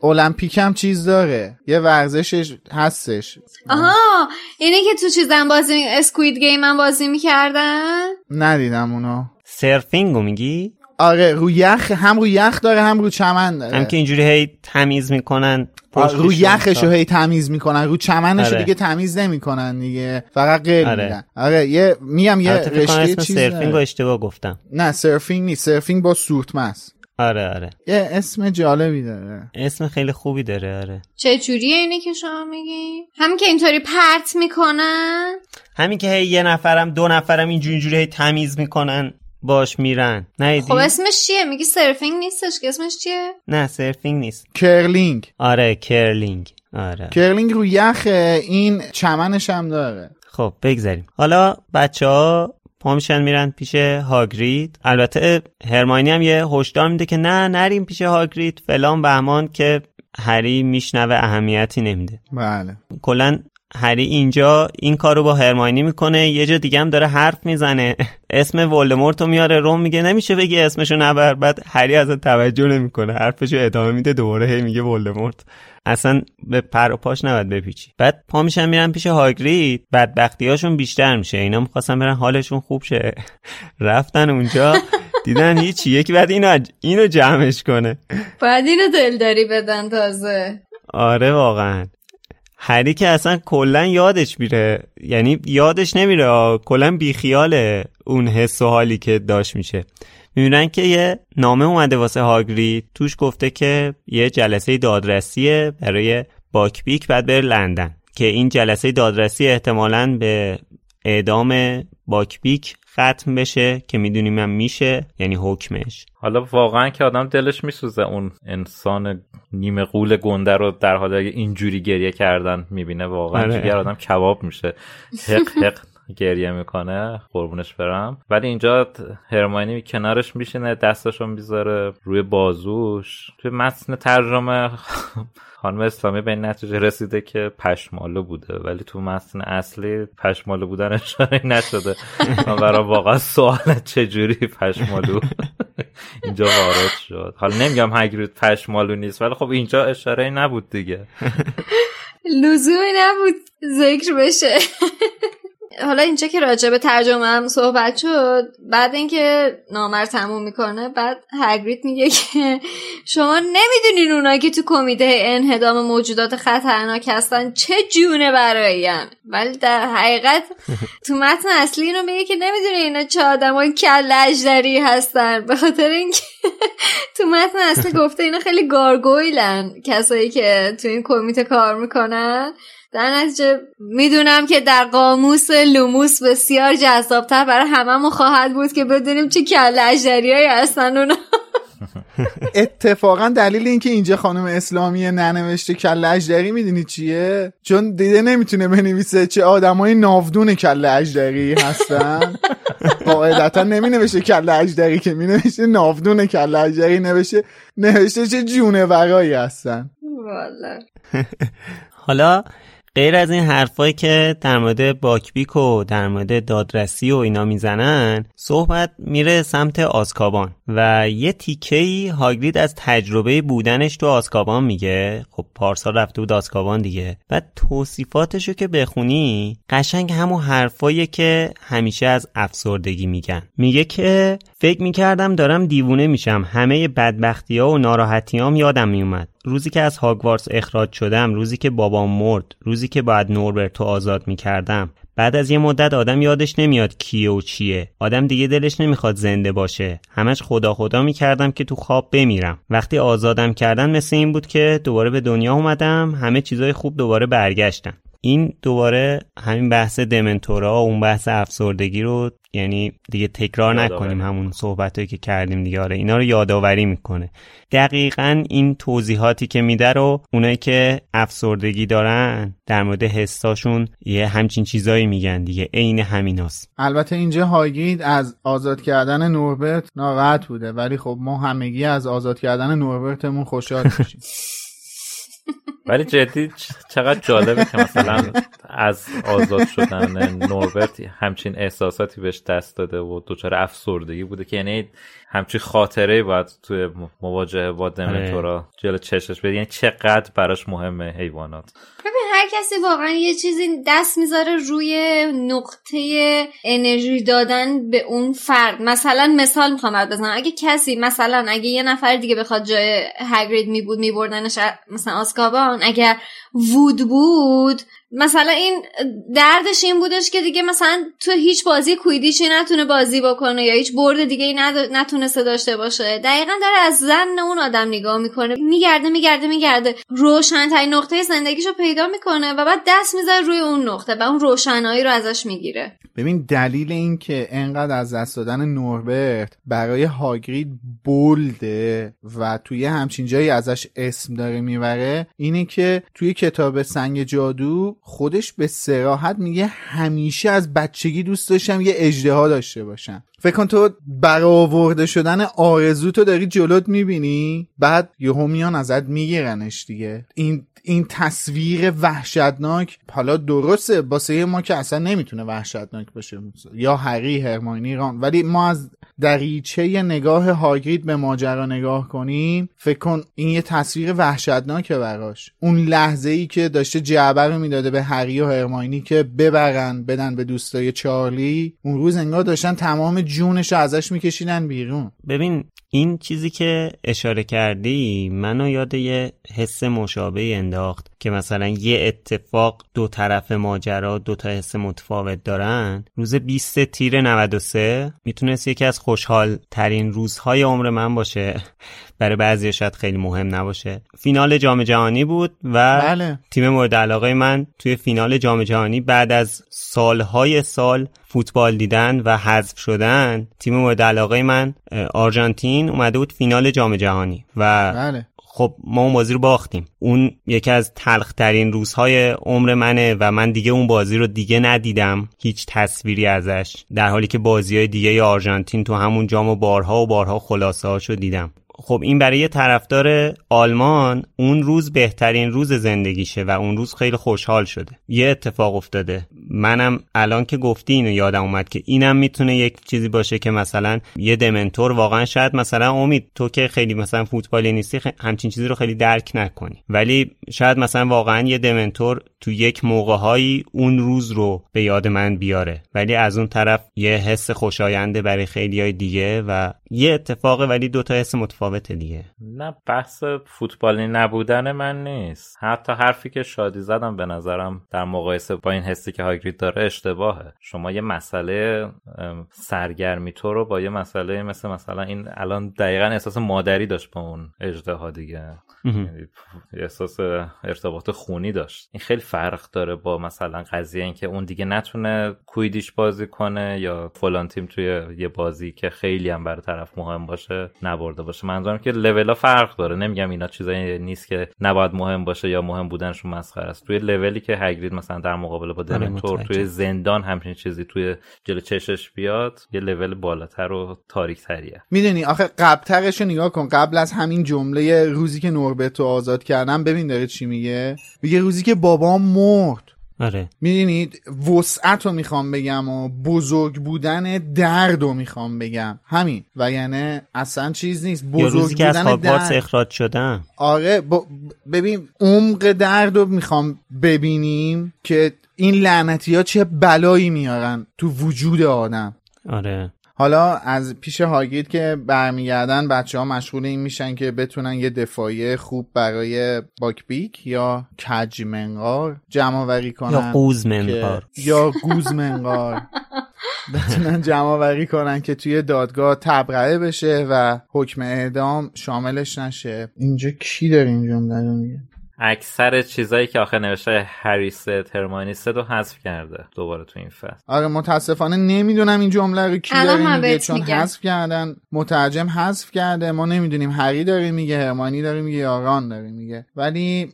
المپیک هم چیز داره. یه ورزشش هستش. آها اینه که تو چیزم بازی اسکوید گیم هم بازی می‌کردن؟ ندیدم اونو. سرفینگو میگی؟ آره رو یخ هم رو یخ داره هم رو چمن داره. هم که اینجوری هی تمیز می‌کنن رو یخش رو هی تمیز می‌کنن رو چمنش آره. دیگه تمیز نمی‌کنن دیگه. فقط قل آره. میدن. آره یه میام یه رشته چیز سرفینگ اشتباه گفتم. نه سرفینگ نیست. سرفینگ با سورتمه است آره آره. یه اسم جالبی داره. اسم خیلی خوبی داره آره. چه جوریه اینه که شما میگی؟ همین که اینطوری پرت می‌کنن؟ همین که هی یه نفرم دو نفرم اینجوری اینجوری هی تمیز می‌کنن. باش میرن. نه خب اسمش چیه؟ میگی surfing نیستش که؟ اسمش چیه؟ نه surfing نیست. کرلینگ. آره کرلینگ. آره. کرلینگ رو یخه این چمنش هم داره. خب بگذاریم. حالا بچه ها پا میشن میرن پیش هاگرید. البته هرماینی هم یه هشدار میده که نه نریم پیش هاگرید. فلان بهمان که هری میشنوه اهمیتی نمیده. بله. کلا هری اینجا این کار رو با هرماینی می‌کنه یه جا دیگه هم داره حرف می‌زنه. اسم ولدمورت رو میاره روم میگه نمیشه بگی اسمشو نبر. بعد هری ازت توجه نمی‌کنه حرفشو ادامه میده دوباره هی میگه ولدمورت. اصلا به پر و پاش نباید بپیچی. بعد پا میشن میرن پیش هاگرید. بدبختیاشون بیشتر میشه. اینا می‌خواستن برن حالشون خوب شه. رفتن اونجا دیدن هیچی. یکی بعد اینو اینو جمعش کنه. بعد اینو دلداری بدن تازه. آره واقعا. هری که اصلا کلا یادش میره. یعنی یادش نمیره. کلا بیخیال اون حس و حالی که داشت میشه. می‌بینن که یه نامه اومده واسه هاگری. توش گفته که یه جلسه دادرسیه برای باکبیک بعد بره لندن. که این جلسه دادرسی احتمالا به اعدام باکبیک ختم بشه که می‌دونیم هم میشه یعنی حکمش. حالا واقعا که آدم دلش میسوزه اون انسان نیمه قول گنده رو در حال اینجوری گریه کردن می‌بینه واقعا آره. آدم کباب میشه. حق حق. گریه می‌کنه قربونش برم. ولی اینجا هرماینی کنارش میشینه دستشو می‌ذاره روی بازوش. توی متن ترجمه خانم اسلامی به این نتیجه رسیده که پشمالو بوده. ولی تو متن اصلی پشمالو بودن اشاره نشده. من برای واقعا سوال چجوری پشمالو اینجا وارد شد. حالا نمیگم هگرید پشمالو نیست ولی خب اینجا اشاره نبود دیگه. لزومی نبود ذکر بشه. حالا اینجا که راجع به ترجمه هم صحبت شد بعد اینکه نامر تموم می‌کنه بعد هگریت میگه که شما نمی‌دونین اونایی که تو کمیته انهدام موجودات خطرناک هستن چه جونه برایم ولی در حقیقت تو متن اصلی اینو میگه که نمی‌دونه اینا چه آدمای کله اژدری هستن. به خاطر اینکه تو متن اصلی گفته اینا خیلی gargoyle ن کسایی که تو این کمیته کار می‌کنن. در نتیجه می‌دونم که در قاموس لوموس بسیار جذابتر برای هممون خواهد بود که بدونیم چه کله اژدریایی هستن اونا. اتفاقا دلیل اینکه اینجا خانم اسلامی ننوشته کله اژدری می‌دونی چیه؟ چون دیده نمی‌تونه بنویسه چه آدمای ناودون کله اژدری هستن. قاعدتا نمی نوشته کل اجدری که می نوشته ناودون کل اجدری نوشته نوشته چه جونه ورایی هستن حالا غیر از این حرفایی که در مورد باکبیک و در مورد دادرسی و اینا می‌زنن صحبت میره سمت آسکابان و یه تیکهی هاگرید از تجربه بودنش تو آسکابان میگه. خب پارسال رفته بود آسکابان دیگه. بعد توصیفاتشو که بخونی قشنگ همون حرفایی که همیشه از افسردگی میگن. میگه که فکر می‌کردم دارم دیوونه میشم. همه بدبختی ها و ناراحتیام یادم میومد روزی که از هاگوارتس اخراج شدم روزی که بابام مرد روزی که باید نوربرتو آزاد می‌کردم. بعد از یه مدت آدم یادش نمیاد کیه و چیه. آدم دیگه دلش نمی‌خواد زنده باشه. همش خدا خدا می‌کردم که تو خواب بمیرم. وقتی آزادم کردن مثل این بود که دوباره به دنیا اومدم همه چیزای خوب دوباره برگشتن. این دوباره همین بحث دمنتورا اون بحث افسردگی رو یعنی دیگه تکرار نکنیم همون صحبت که کردیم دیگه. آره اینا رو یادآوری می‌کنه. دقیقا این توضیحاتی که میده رو اونایی که افسردگی دارن در مورد حساشون یه همچین چیزایی میگن دیگه. عین همیناست. البته اینجا هاگید از آزاد کردن نوربرت ناراحت بوده ولی خب ما همگی از آزاد کردن نوربرتمون خوشحال میشیم. ولی جدی چقدر جالبه که مثلا از آزاد شدن نوربرت همچین احساساتی بهش دست داده و دچار افسردگی بوده که یعنی همچین خاطره باید توی مواجهه با دمنتورا آره. جلو چشش بده. یعنی چقدر براش مهمه حیوانات. ببین هر کسی واقعا یه چیزی دست می‌ذاره روی نقطه انرژی دادن به اون فرد. مثلا مثال می‌خوام بزنم. اگه کسی مثلا اگه یه نفر دیگه بخواد جای هگرید می بود میبردنش مثلا آسکابان اگر وود بود مثلا این دردش این بودش که دیگه مثلا تو هیچ بازی کویدیچی نتونه بازی بکنه یا هیچ برد دیگه ای نتونسته داشته باشه. دقیقا داره از زن اون آدم نگاه می‌کنه. میگرده میگرده میگرده. روشنترین نقطه زندگیشو پیدا می‌کنه و بعد دست می‌ذاره روی اون نقطه و اون روشنایی رو ازش می‌گیره. ببین دلیل این که انقدر از دست دادن نوربرت برای هاگرید بولده و توی همچین جایی ازش اسم داره می‌بره اینه که توی کتاب سنگ جادو خودش به سراحت میگه همیشه از بچگی دوست داشتم یه اجده داشته باشم. فکر کن تو برآورده شدن آرزو تو داری جلوت می‌بینی؟ بعد یهو میان ازت میگیرنش دیگه. این این تصویر وحشتناک حالا درسته واسه ما که اصلا نمی‌تونه وحشتناک باشه یا هری هرماینی ران ولی ما از دریچه نگاه هاگرید به ماجرا نگاه کنیم فکر کن این یه تصویر وحشتناکه براش. اون لحظه ای که داشته جعبه رو می‌داده به هری و هرماینی که ببرن بدن به دوستای چارلی اون روز انگار داشتن تمام جونش رو ازش میکشیدن بیرون. ببین این چیزی که اشاره کردی منو یاد یه حس مشابه انداخت. که مثلا یه اتفاق دو طرف ماجرا دو تا حس متفاوت دارن روز 20 تیر 93 می‌تونست یکی از خوشحال ترین روزهای عمر من باشه برای بعضی شاید خیلی مهم نباشه فینال جام جهانی بود و بله. تیم مورد علاقه من توی فینال جام جهانی بعد از سالهای سال فوتبال دیدن و حذف شدن تیم مورد علاقه من آرژانتین اومده بود فینال جام جهانی و بله. خب ما اون بازی رو باختیم. اون یکی از تلخترین روزهای عمر منه و من دیگه اون بازی رو دیگه ندیدم. هیچ تصویری ازش. در حالی که بازی های دیگه آرژانتین تو همون جام و بارها و بارها خلاصه هاشو دیدم. خب این برای طرفدار آلمان اون روز بهترین روز زندگیشه و اون روز خیلی خوشحال شده. یه اتفاق افتاده. منم الان که گفتی اینو یادم اومد که اینم می‌تونه یک چیزی باشه که مثلا یه دمنتور واقعا شاید مثلا امید تو که خیلی مثلا فوتبالی نیستی همچین چیزی رو خیلی درک نکنی. ولی شاید مثلا واقعا یه دمنتور تو یک موقعهایی اون روز رو به یاد من بیاره. ولی از اون طرف یه حس خوشاینده برای خیلی های دیگه و یه اتفاق ولی دوتا حس متفاوت دیگه. نه بحث فوتبالی نبودن من نیست. حتی حرفی که شادی زدم به نظرم در مقایسه با این حسی که هاگرید داره اشتباهه. شما یه مسئله سرگرمی تو رو با یه مسئله مثل مثلا این الان دقیقا احساس مادری داشت با اون اجده دیگه. احساس ارتباط خونی داشت. این خیلی فرق داره با مثلا قضیه اینکه اون دیگه نتونه کویدیش بازی کنه یا فلان تیم توی یه بازی که خیلی هم برای طرف مهم باشه نبرده باشه. منظورم که لولا فرق داره. نمیگم اینا چیزایی نیست که نباید مهم باشه یا مهم بودنشون مسخره است. توی لولی که هگرید مثلا در مقابله با آره، دمنتور توی زندان همچین چیزی توی جلو چشش بیاد یه لول بالاتر و تاریک تریه می‌دونی آخه قبلترش رو نگاه کن. قبل از همین جمله روزی که نوربت رو آزاد کردم. ببین داره چی میگه؟ میگه روزی که بابام مرد. آره. می‌دونید؟ وسعت رو می‌خوام بگم و بزرگ بودن درد رو می‌خوام بگم. همین. و یعنی اصلا چیز نیست. یا بزرگ روزی که از بودن هاگوارتس درد. اخراج شدم. آره ب- ببین عمق درد رو می‌خوام ببینیم که این لعنتی ها چه بلایی میارن تو وجود آدم. آره. حالا از پیش هاگید که برمیگردن بچه ها مشغول این میشن که بتونن یه دفاعی خوب برای باکبیک یا کج منقار جمع آوری کنن یا قوز که- منقار یا گوز منقار بتونن جمع آوری کنن که توی دادگاه تبرئه بشه و حکم اعدام شاملش نشه. اینجا کی داره این جمله رو میگه؟ اکثر چیزایی که آخر نوشته هری سد هرماینی سد رو حذف کرده دوباره تو این فصل. آره متاسفانه نمی‌دونم این جمله رو کی داره میگه چون. حذف کردن مترجم حذف کرده. ما نمی‌دونیم هری داره میگه هرمانی داره میگه یا ران داره میگه. ولی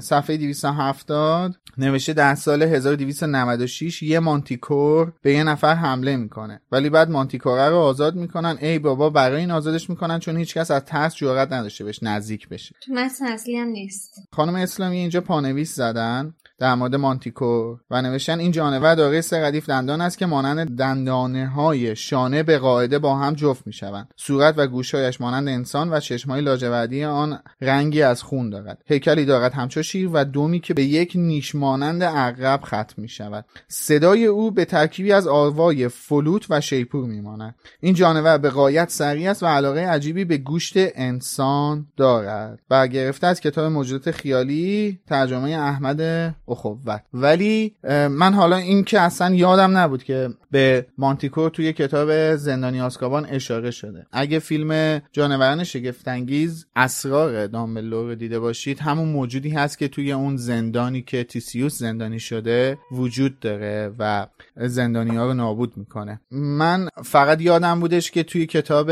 صفحه 270 نوشته در سال 1296 یه مانتیکور به یه نفر حمله می‌کنه. ولی بعد مانتیکوره رو آزاد می‌کنن. ای بابا برای این آزادش می‌کنن چون هیچکس از ترس جرئت نداشته بهش نزدیک بشه. تو متن اصلی هم نیست. خانم اسلامی اینجا پانویس زدن؟ در مورد مانتیکور و نوشتن این جانور دارای سه ردیف دندان است که مانند دندانه های شانه به قاعده با هم جفت می شوند صورت و گوشهایش مانند انسان و چشمهای لاجوردی آن رنگی از خون دارد. هیکلی دارد همچو شیر و دومی که به یک نیش مانند عقرب ختم می شود صدای او به ترکیبی از آوای فلوت و شیپور می ماند این جانور به قایت سریع است و علاقه عجیبی به گوشت انسان دارد. برگرفته از کتاب موجودات خیالی ترجمه احمد اخوت ولی من حالا این که اصلا یادم نبود که به مانتیکور توی کتاب زندانی آسکابان اشاره شده. اگه فیلم جانوران شگفتانگیز اسرار دامبلور رو دیده باشید همون موجودی هست که توی اون زندانی که تیسیوس زندانی شده وجود داره و زندانی ها رو نابود می‌کنه. من فقط یادم بودش که توی کتاب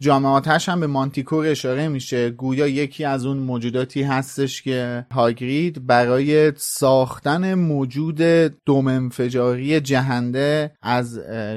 جامعاتش هم به مانتیکور اشاره میشه. گویا یکی از اون موجوداتی هستش که هاگرید برای ساختن موجود دوم انفجاری جهنده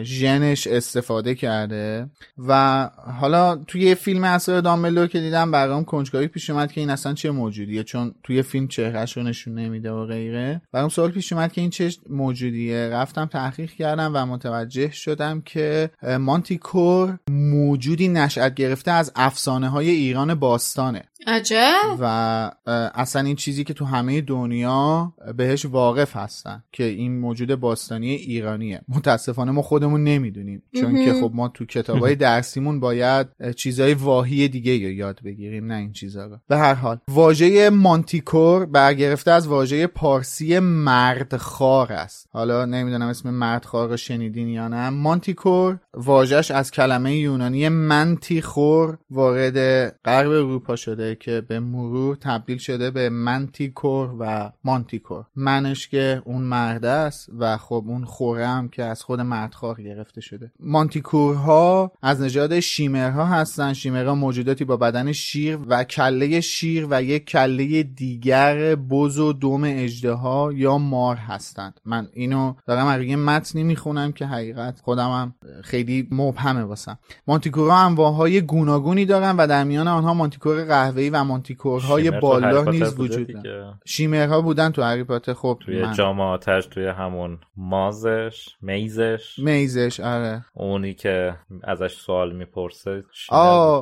ژنش استفاده کرده و حالا توی فیلم اثر دامبلور که دیدم برام کنجکاوی پیش اومد که این اصلا چه موجودیه چون توی فیلم چهرهش رو نشون نمیده و غیره. برام سوال پیش اومد که این چه موجودیه؟ رفتم تحقیق کردم و متوجه شدم که مانتیکور موجودی نشأت گرفته از افسانه های ایران باستانه. عجب. و اصلا این چیزی که تو همه دنیا بهش واقف هستن که این موجود باستانی ایرانیه. متاسفانه ما خودمون نمی‌دونیم چون که خب ما تو کتابای درسیمون باید چیزای واهی دیگه رو یاد بگیریم نه این چیزا رو. به هر حال واژه مانتیکور برگرفته از واژه پارسی مردخار است. حالا نمی‌دونم اسم مردخار رو شنیدین یا نه. مانتیکور واژش از کلمه یونانی منتیخور وارد غرب اروپا شده که به مرور تبدیل شده به منتیکور و مانتیکور. منش که اون مرده است و خب اون خوره هم که از خود مردخوار گرفته شده. مانتیکورها از نژاد شیمرها هستن. شیمرها موجوداتی با بدن شیر و کله شیر و یک کله دیگر بز و دوم اجده یا مار هستند. من اینو دارم از متنی می‌خونم که حقیقت خودم هم خیلی مبهمه واسم. مانتیکورها انواعهای گوناگونی دارن و در میان آنها مانتیکور قهوه‌ای و مانتیکورهای بالا نیز وجود دارن شیمرها بودن تو هری خب توی جام آتش توی همون مازش میزش. میزش آره. اونی که ازش سوال می‌پرسه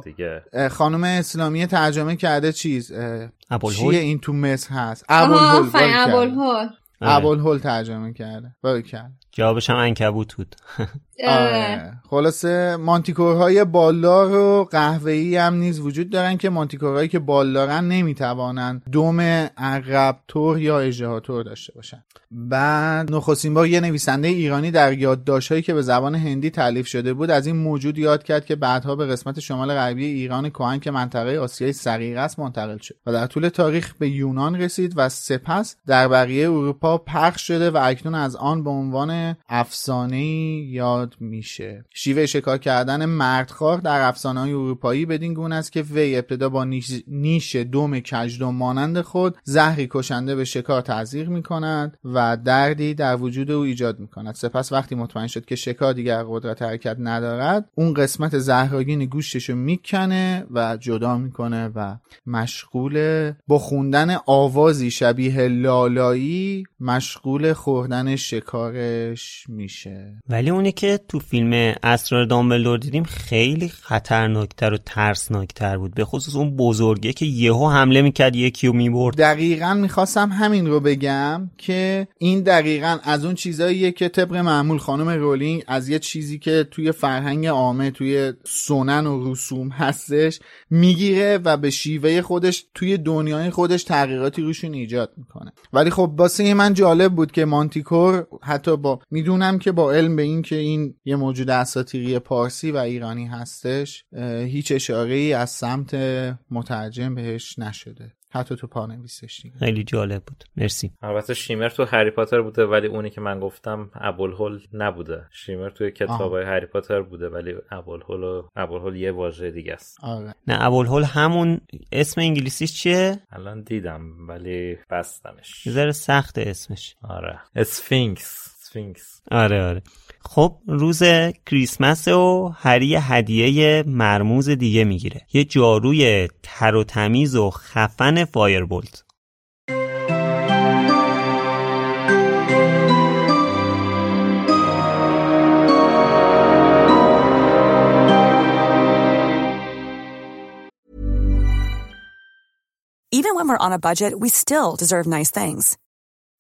دیگه؟ خانم اسلامی ترجمه کرده چیز چیه این تو مصر هست؟ ابوالهول ابوالهول. ترجمه کرده. کرد جوابش هم انکبوت بود. آره. خلاصه مانتیکورهای بالدار و قهوه‌ای هم نیز وجود دارن که مانتیکورهایی که بالدارن نمی‌توانند دوم عقربتور یا اژدهاتور داشته باشن. بعد نخستین بار یه نویسنده ایرانی در یادداشتهایی که به زبان هندی تعلیف شده بود از این موجود یاد کرد که بعدها به قسمت شمال غربی ایران کهن که منطقه آسیای صغیر است منتقل شد و در طول تاریخ به یونان رسید و سپس در بقیه اروپا پخش شده و اکنون از آن به عنوان افسانه یاد میشه. شیوه شکار کردن مردخوار در افسانه های اروپایی بدین گونه است که وی ابتدا با نیش, دوم کژدم مانند خود زهری کشنده به شکار تزریق می‌کند و دردی در وجود او ایجاد می‌کند. سپس وقتی مطمئن شد که شکار دیگر قدرت حرکت ندارد اون قسمت زهراگین گوشتش رو می‌کنه و جدا می‌کنه و مشغول با خوندن آوازی شبیه لالایی مشغول خوردن شکارش میشه. ولی اونی که تو فیلم اسرار دامبلدور دیدیم خیلی خطرناکتر و ترسناکتر بود. به خصوص اون بزرگه که یهو حمله می‌کرد یکی رو می‌برد. دقیقا می‌خواستم همین رو بگم که این دقیقا از اون چیزاییه که طبق معمول خانم رولینگ از یه چیزی که توی فرهنگ عامه توی سنن و رسوم هستش می‌گیره و به شیوه خودش توی دنیای خودش تغییراتی روشون ایجاد می‌کنه. ولی خب واسه من جالب بود که مانتیکور حتی با می‌دونم که با علم به این که این یه موجود اساطیری پارسی و ایرانی هستش هیچ اشاره ای از سمت مترجم بهش نشده. حتی تو پانویسش خیلی جالب بود. مرسی. البته شیمر تو هری پاتر بوده ولی اونی که من گفتم ابوالهول نبوده. شیمر توی کتابای هری پاتر بوده ولی ابوالهول و ابوالهول یه واژه دیگه است. آره. نه ابوالهول همون اسم انگلیسیش چیه؟ الان دیدم ولی بستمش. ذره سخت اسمش. آره. Sphinx. Sphinx آره آره. خب روز کریسمس و هری هدیه مرموز دیگه می‌گیره. یه جاروی تر و تمیز و خفن فایربولت. Even when we're on a budget, we still deserve nice things.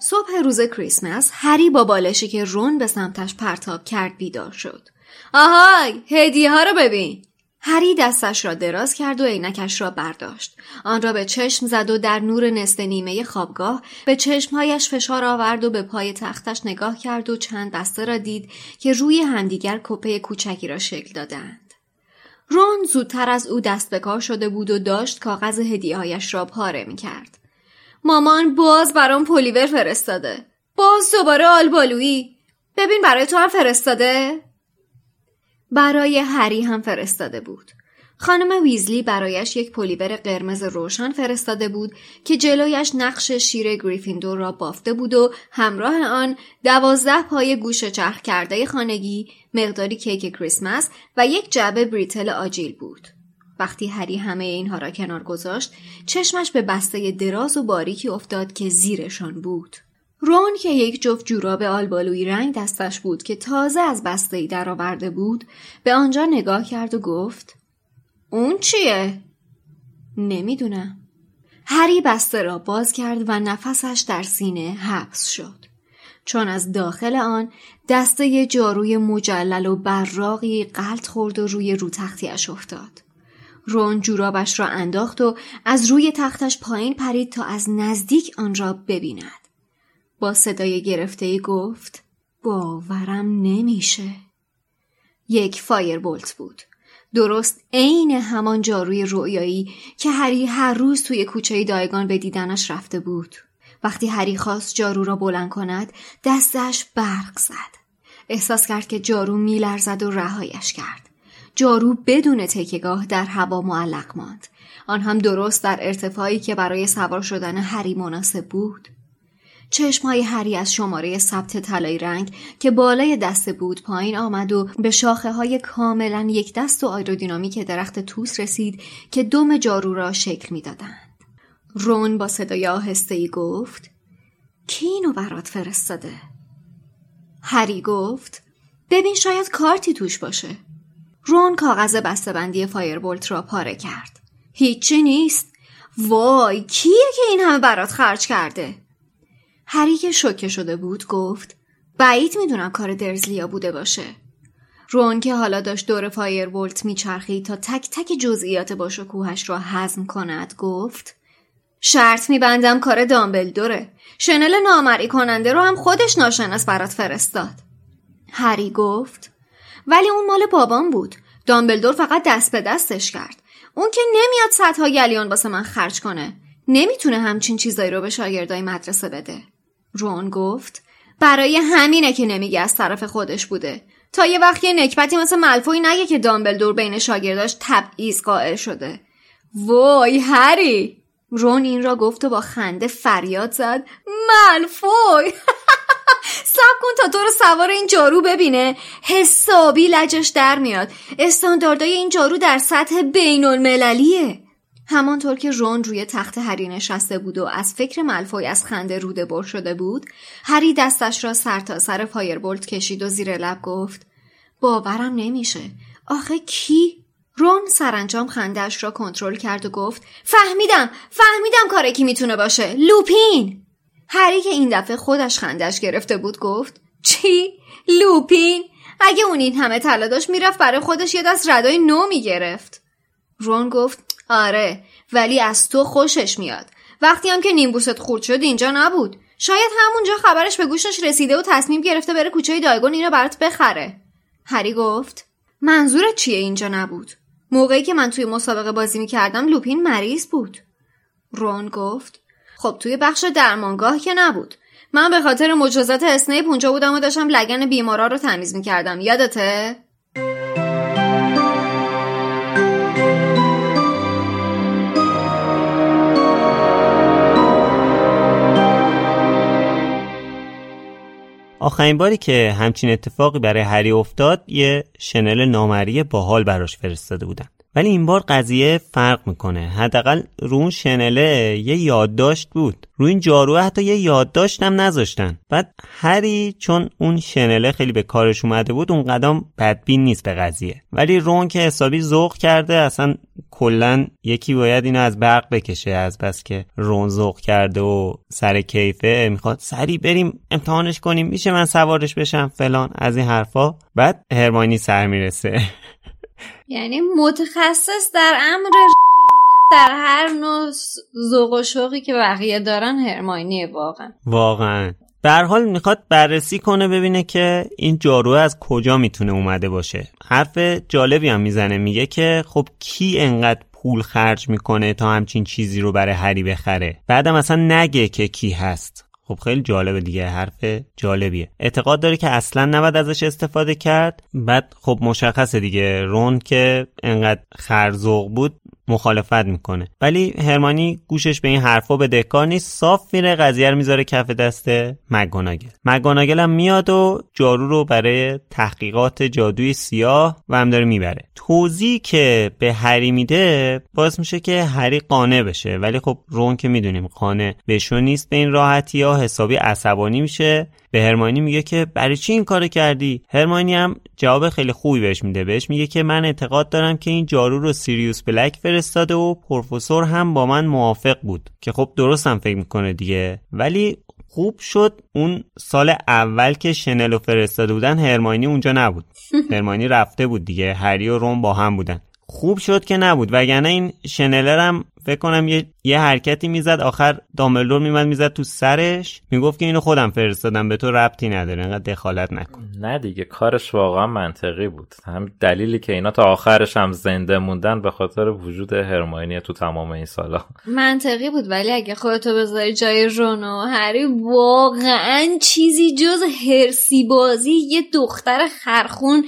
صبح روز کریسمس هری با بالشی که رون به سمتش پرتاب کرد بیدار شد. آهای هدیه ها رو ببین. هری دستش را دراز کرد و عینکش را برداشت. آن را به چشم زد و در نور نصف نیمه خوابگاه به چشمهایش فشار آورد و به پای تختش نگاه کرد و چند بسته را دید که روی همدیگر کپه کوچکی را شکل دادند. رون زودتر از او دست به کار شده بود و داشت کاغذ هدیههایش را پاره می کرد. مامان باز برام پلیور فرستاده. باز دوباره آلبالویی. ببین برای تو هم فرستاده؟ برای هری هم فرستاده بود. خانم ویزلی برایش یک پلیور قرمز روشن فرستاده بود که جلویش نقش شیر گریفیندور را بافته بود و همراه آن دوازده پای گوشت چرخ کرده خانگی، مقداری کیک کریسمس و یک جعبه brittle آجیل بود. وقتی هری همه اینها را کنار گذاشت، چشمش به بسته دراز و باریکی افتاد که زیرشان بود. رون که یک جفت جوراب آلبالوی رنگ دستش بود که تازه از بستهای درآورده بود به آنجا نگاه کرد و گفت اون چیه؟ نمی‌دونم. هری بسته را باز کرد و نفسش در سینه حبس شد. چون از داخل آن دسته جاروی مجلل و براقی قلط خورد و روی رو تختیش افتاد. رون جورابش را انداخت و از روی تختش پایین پرید تا از نزدیک آن را ببیند. با صدای گرفته گفت باورم نمیشه. یک فایر بولت بود. درست عین همان جاروی رویایی که هری هر روز توی کوچه دایگان به دیدنش رفته بود. وقتی هری خواست جارو را بلند کند دستش برق زد. احساس کرد که جارو میلرزد و رهایش کرد. جارو بدون تکگاه در هوا معلق ماند. آن هم درست در ارتفاعی که برای سوار شدن هری مناسب بود. چشمهای هری از شماره ثبت طلایی رنگ که بالای دست بود پایین آمد و به شاخه های کاملا یک دست و آیرودینامیک درخت توس رسید که دم جارو را شکل می‌دادند. رون با صدای آهسته ای گفت کی اینو برات فرستاده؟ هری گفت ببین شاید کارتی توش باشه. رون کاغذ بسته‌بندی فایربولت را پاره کرد. هیچی نیست. وای کیه که این همه برات خرج کرده؟ هری که شوکه شده بود گفت بعید می‌دونم کار درزلیا بوده باشه. رون که حالا داشت دور فایربولت میچرخید تا تک تک جزئیات با شکوهش را هضم کند گفت شرط میبندم کار دامبلدوره شنل نامری کننده رو هم خودش ناشناس برات فرستاد هری گفت ولی اون مال بابام بود. دامبلدور فقط دست به دستش کرد. اون که نمیاد صدها گلیون واسه من خرج کنه. نمی‌تونه همچین چیزایی رو به شاگردای مدرسه بده. رون گفت برای همینه که نمیگه از طرف خودش بوده. تا یه وقت یه نکبتی مثل ملفوی نگه که دامبلدور بین شاگرداش تبعیض قائل شده. وای هری! رون این را گفت و با خنده فریاد زد. ملفوی! سب کن تا تو رو سوار این جارو ببینه. حسابی لجش در میاد. استانداردهای این جارو در سطح بین المللیه همانطور که رون روی تخت هری نشسته بود و از فکر ملفوی از خنده روده بر شده بود هری دستش را سر تا سر فایربولت کشید و زیر لب گفت باورم نمیشه. آخه کی؟ رون سرانجام خندهاش را کنترل کرد و گفت فهمیدم فهمیدم کار کی می‌تونه باشه. لوپین! هری که این دفعه خودش خندش گرفته بود گفت چی؟ لوپین؟ اگه اون این همه طلا داشت می‌رفت برای خودش یه دست ردای نو می‌گرفت. رون گفت آره ولی از تو خوشش میاد. وقتی هم که نیمبوست خورد شد اینجا نبود. شاید همونجا خبرش به گوشش رسیده و تصمیم گرفته بره کوچه دایگون اینو برات بخره. هری گفت منظورت چیه اینجا نبود؟ موقعی که من توی مسابقه بازی می‌کردم لوپین مریض بود. رون گفت خب توی بخش درمانگاه که نبود. من به خاطر مجازات اسنیپ اونجا بودم و داشتم لگن بیمارا رو تمیز می‌کردم. یادته؟ آخرین باری که همچین اتفاقی برای هری افتاد یه شنل نامری باحال براش فرستاده بودن ولی این بار قضیه فرق می‌کنه. حداقل رو اون شنله یه یادداشت بود. رو این جارو حتی یه یادداشت هم نذاشتن. بعد هری چون اون شنله خیلی به کارش اومده بود اون قدم بدبین نیست به قضیه. ولی رون که حسابی ذوق کرده اصلا کلا یکی باید اینو از برق بکشه از بس که رون ذوق کرده و سر کیفه می‌خواد سری بریم امتحانش کنیم میشه من سوارش بشم فلان از این حرفا. بعد هرمانی سر می‌رسه. یعنی متخصص در امر در هر نوع ذوق و شوقی که بقیه دارن هرماینیه واقعا. واقعا. به حال می‌خواد بررسی کنه ببینه که این جارو از کجا می‌تونه اومده باشه. حرف جالبی هم می‌زنه میگه که خب کی انقدر پول خرج می‌کنه تا همچین چیزی رو برای هری بخره؟ بعدم اصلا نگه که کی هست. خب خیلی جالبه دیگه حرف جالبیه. اعتقاد داره که اصلا نباید ازش استفاده کرد. بعد خب مشخصه دیگه رون که انقدر خرزوق بود مخالفت می‌کنه. ولی هرمانی گوشش به این حرفا به دکار نیست. صاف میره قضیه رو می‌ذاره کف دست مگوناگل مگوناگل هم میاد و جارو رو برای تحقیقات جادوی سیاه و هم داره می‌بره. توضیح که به هری میده باعث میشه که هری قانع بشه. ولی خب رون که می‌دونیم قانع بشو نیست به این راحتی. ها حسابی عصبانی میشه. به هرمانی میگه که برای چی این کارو کردی؟ هرمانی هم جواب خیلی خوبی بهش میده. بهش میگه که من اعتقاد دارم که این جارو رو سیریوس بلک فرستاده و پروفسور هم با من موافق بود. که خب درستم فکر می‌کنه دیگه. ولی خوب شد اون سال اول که شنل و فرستاده بودن هرمانی اونجا نبود. هرمانی رفته بود دیگه. هری و روم با هم بودن. خوب شد که نبود. وگرنه این شنلر هم فکر کنم یه, یه حرکتی می‌زد آخر دامبلدور میمد می‌زد تو سرش. می‌گفت که اینو خودم فرستادم به تو ربطی نداره انقدر دخالت نکن. نه دیگه کارش واقعا منطقی بود. هم دلیلی که اینا تا آخرش هم زنده موندن به خاطر وجود هرماینی تو تمام این سالا. منطقی بود ولی اگه خودتو بذاری جای رونو هری واقعا چیزی جز هرسی بازی یه دختر خرخون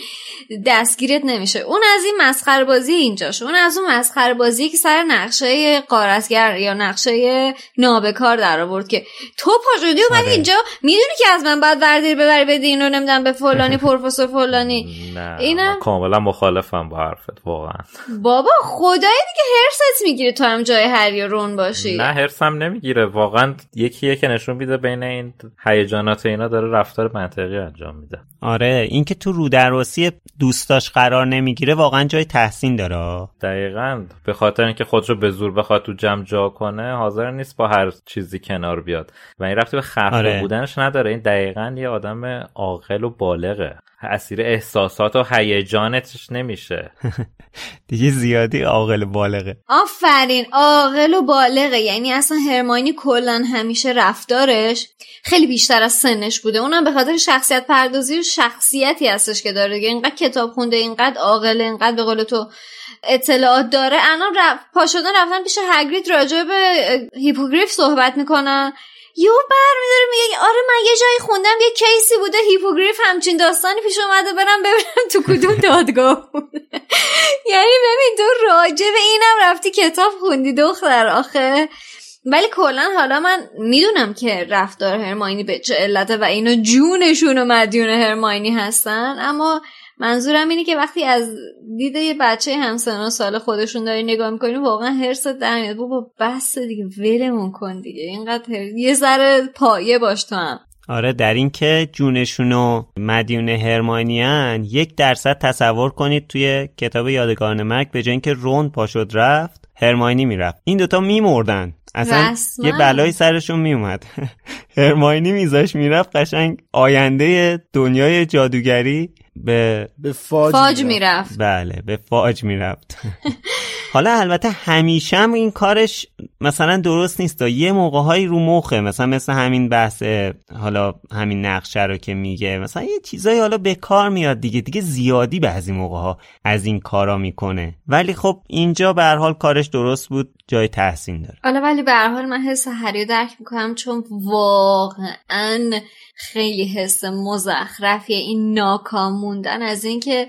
دستگیرت نمیشه. اون از این مسخره بازی اینجاش. اون از اون مسخره بازی که سر نقشه قارتگر یا نقشه نابکار در آورد که تو پاجودی اومدی آره. اینجا. می‌دونی که از من باید وردیر ببری بدی اینو نمی‌دونم به فلانی پروفسور فلانی. نه اینم کاملا مخالفم با حرفت واقعا. بابا خدایی دیگه هرست می‌گیره تو هم جای هری و رون باشی. نه هرسم نمی‌گیره. واقعا یکیه که نشون میده بین این هیجانات اینا داره رفتار منطقی انجام میده. آره اینکه تو رودرواسی دوستاش قرار نمی‌گیره واقعا جای تحسین داره. دقیقا به خاطر اینکه خودش رو به زور بخواد تو جمع جا کنه حاضر نیست با هر چیزی کنار بیاد. و این رفتی به خفه آره. بودنش نداره. این دقیقا یه آدم عاقل و بالغه. اسیر احساسات و هیجانتش نمیشه. دیگه زیادی عاقل بالغه. آفرین عاقل و بالغه. یعنی اصلا هرماینی کلا همیشه رفتارش خیلی بیشتر از سنش بوده. اونم به خاطر شخصیت پردازی و شخصیتی هستش که داره اینقدر کتاب خونده اینقدر عاقل اینقدر به قول تو اطلاعات داره. الان رفت پا شدن رفتن پیش هگرید راجع به هیپوگریف صحبت می‌کنن. یهو برمیداره میگه آره من یه جایی خوندم یه case ی بوده هیپوگریف همچین داستانی پیش اومده برم ببینم تو کدوم دادگاه. یعنی ببین تو راجع به اینم رفتی کتاب خوندی دختر آخه. ولی کلا حالا من می‌دونم که رفتار هرماینی به چه علته و اینا جونشون و مدیون هرماینی هستن اما منظورم اینه که وقتی از دید یه بچه همسن و سال خودشون داری نگاه می‌کنی واقعا هرست در میاد بابا بس دیگه ولمون کن دیگه. اینقدر یه ذره پایه باش تو هم. آره در این که جونشون و مدیون هرمانیان یک درصد تصور کنید توی کتاب یادگاران مرگ به جای اینکه رون پاشد رفت هرماینی می‌رفت. این دوتا میمردن. اصلا یه بلایی سرشون میومد هرماینی میذاش می‌رفت قشنگ آینده دنیای جادوگری. به به فاج, فاج می‌رفت. بله به فاج می‌رفت. حالا البته همیشه هم این کارش مثلا درست نیست یه موقع های رو مخه. مثلا مثل همین بحث حالا همین نقشه رو که میگه. مثلا یه چیزایی حالا به کار میاد دیگه. دیگه زیادی بعضی موقع ها از این کارا می‌کنه. ولی خب اینجا به هر حال کارش درست بود. جای تحسین داره. حالا ولی به هر حال من حس هریو درک می‌کنم چون واقعا خیلی حس مزخرفیه این ناکام موندن. از اینکه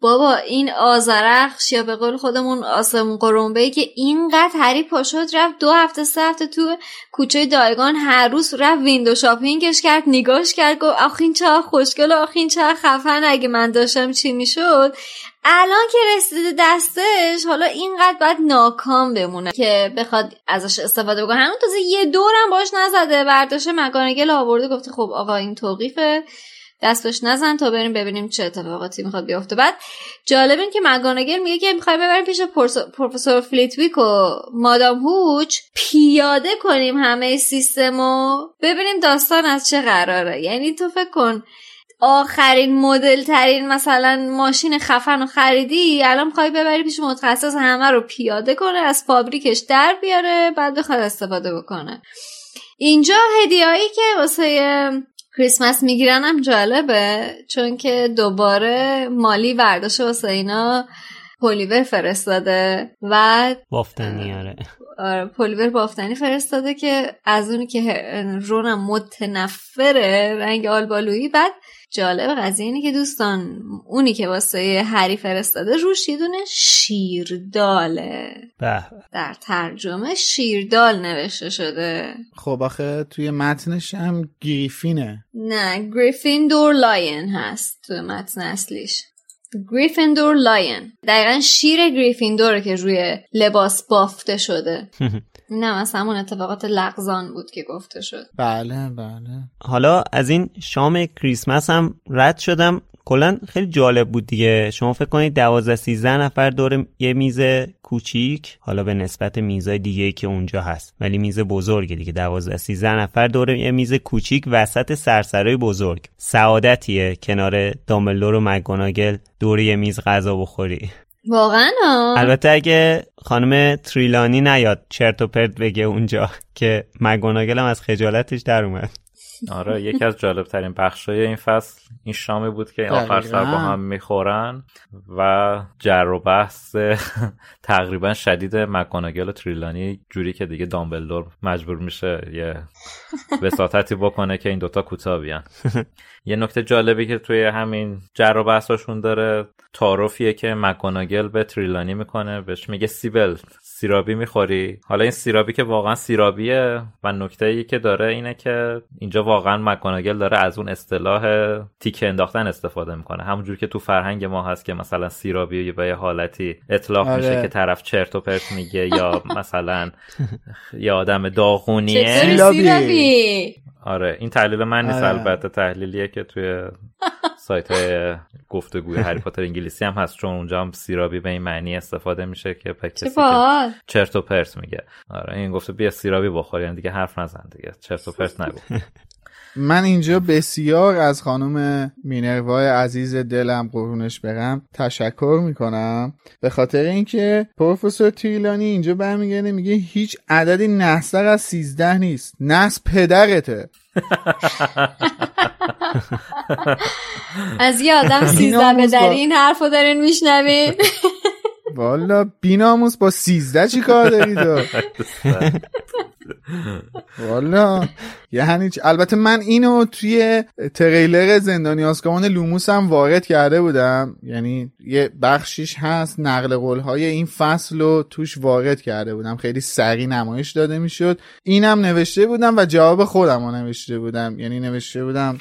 بابا این آزرخش یا به قول خودمون آسمون قرنبه ای که اینقدر هری پاشد رفت دو هفته سه هفته تو کوچه دایگان هر روز رفت ویندو شاپینگش کرد نگاش کرد گفت آخین چه خوشگل آخین چه خفن اگه من داشتم چی می‌شد؟ الان که رسیده دستش حالا اینقدر باید ناکام بمونه که بخواد ازش استفاده بکنه. همون تازه یه دورم باش نزده برداشت مکانگل آورده گفته خب آقا این توقیفه. دستش نزن تا بریم ببینیم چه اتفاقاتی می‌خواد بیفته. بعد جالب این که مگانگل میگه که می‌خوای ببریم پیش پروفسور فلیتویک و مادام هوچ. پیاده کنیم همه سیستمو ببینیم داستان از چه قراره. یعنی تو فکر کن آخرین مدل ترین مثلا ماشین خفن رو خریدی الان می‌خوای ببری پیش متخصص همه رو پیاده کنه از فابریکش در بیاره بعد بخواد استفاده بکنه. اینجا هدیهایی که واسه کریسمس می‌گیرن هم جالبه چون که دوباره مالی برداشت واسه اینا پولیور فرستاده و بافتنی آره. آره پولیور بافتنی فرستاده که از اونی که رونم متنفره رنگ آلبالویی بعد جالب قضیه اینه که دوستان اونی که واسه هری فرستاده روش یه دونه شیرداله. در ترجمه شیردال نوشته شده. خب آخه توی متنش هم griffin ه. نه Gryffindor lion هست توی متن اصلیش. Gryffindor lion دقیقا شیر گریفیندور که روی لباس بافته شده. نه مثلا همون اتفاقات لغزان بود که گفته شد. بله بله. حالا از این شام کریسمس هم رد شدم. کلا خیلی جالب بود دیگه. شما فکر کنید دوازده سیزده نفر دور یه میز کوچیک حالا به نسبت میزای دیگه که اونجا هست. ولی میز بزرگ دیگه. دوازده سیزده نفر دور یه میز کوچیک وسط سرسرای بزرگ. سعادتیه کنار دامبلدور و مگوناگل دور یه میز غذا بخوری. واقعا البته اگه خانم تریلانی نیاد چرت و پرت بگه اونجا که مگوناگل هم از خجالتش در اومد. آره یکی از جالب ترین بخشای این فصل این شامی بود که آخر سر با هم می‌خورن و جر و بحث تقریبا شدید مکاناگل و تریلانی جوری که دیگه دامبلدور مجبور میشه یه وساطتی بکنه که این دوتا کوتاه بیان. یه نکته جالبی که توی همین جر و بحثاشون داره تعارفیه که مکاناگل به تریلانی می‌کنه بهش میگه سیبل. سیرابی می‌خوری؟ حالا این سیرابی که واقعا سیرابیه و نکته ای که داره اینه که اینجا واقعا مکاناگل داره از اون اصطلاح تیکه انداختن استفاده می‌کنه. همونجور که تو فرهنگ ما هست که مثلا سیرابی به یه حالتی اطلاق میشه آره. که طرف چرت و پرت میگه یا مثلا یه آدم داغونیه. سیرابی؟ آره این تحلیل من نیست آره. البته تحلیلیه که توی سایت های گفتگوی هری پاتر انگلیسی هم هست چون اونجا هم سیرابی به این معنی استفاده میشه که به کسی که. چرت و پرت میگه آره این گفته بیا سیرابی بخور یعنی دیگه حرف نزن دیگه چرت و پرت نگو من اینجا بسیار از خانم مینروای عزیز دلم قرونش برم تشکر می‌کنم. به خاطر اینکه پروفسور تریلانی اینجا برمیگرده میگه هیچ عددی نحستر از سیزده نیست. نحس پدرته. از یه آدم سیزده به در این حرف رو دارین میشنوین. والا بیناموس با سیزده چی کار داری تو؟ والا. یعنی؟ البته من اینو توی تریلر زندانی آسکامان لوموس هم وارد کرده بودم. یعنی یه بخشیش هست نقل قول های این فصل رو توش وارد کرده بودم. خیلی سریع نمایش داده می‌شد. اینم نوشته بودم و جواب خودم رو نوشته بودم. یعنی نوشته بودم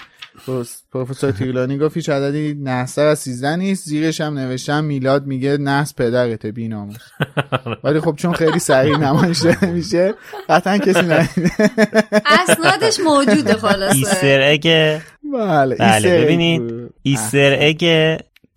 پروفسور تیرلانی گفت هیچ عددی نحستر از سیزده نیست. زیرش هم نوشتم میلاد میگه نحس پدرته بیناموس ولی خب چون خیلی سریع نمایش داده میشه قطعا کسی ندیده اسنادش موجوده خلاصه. Easter egg بله بله Easter egg ببینید. Easter egg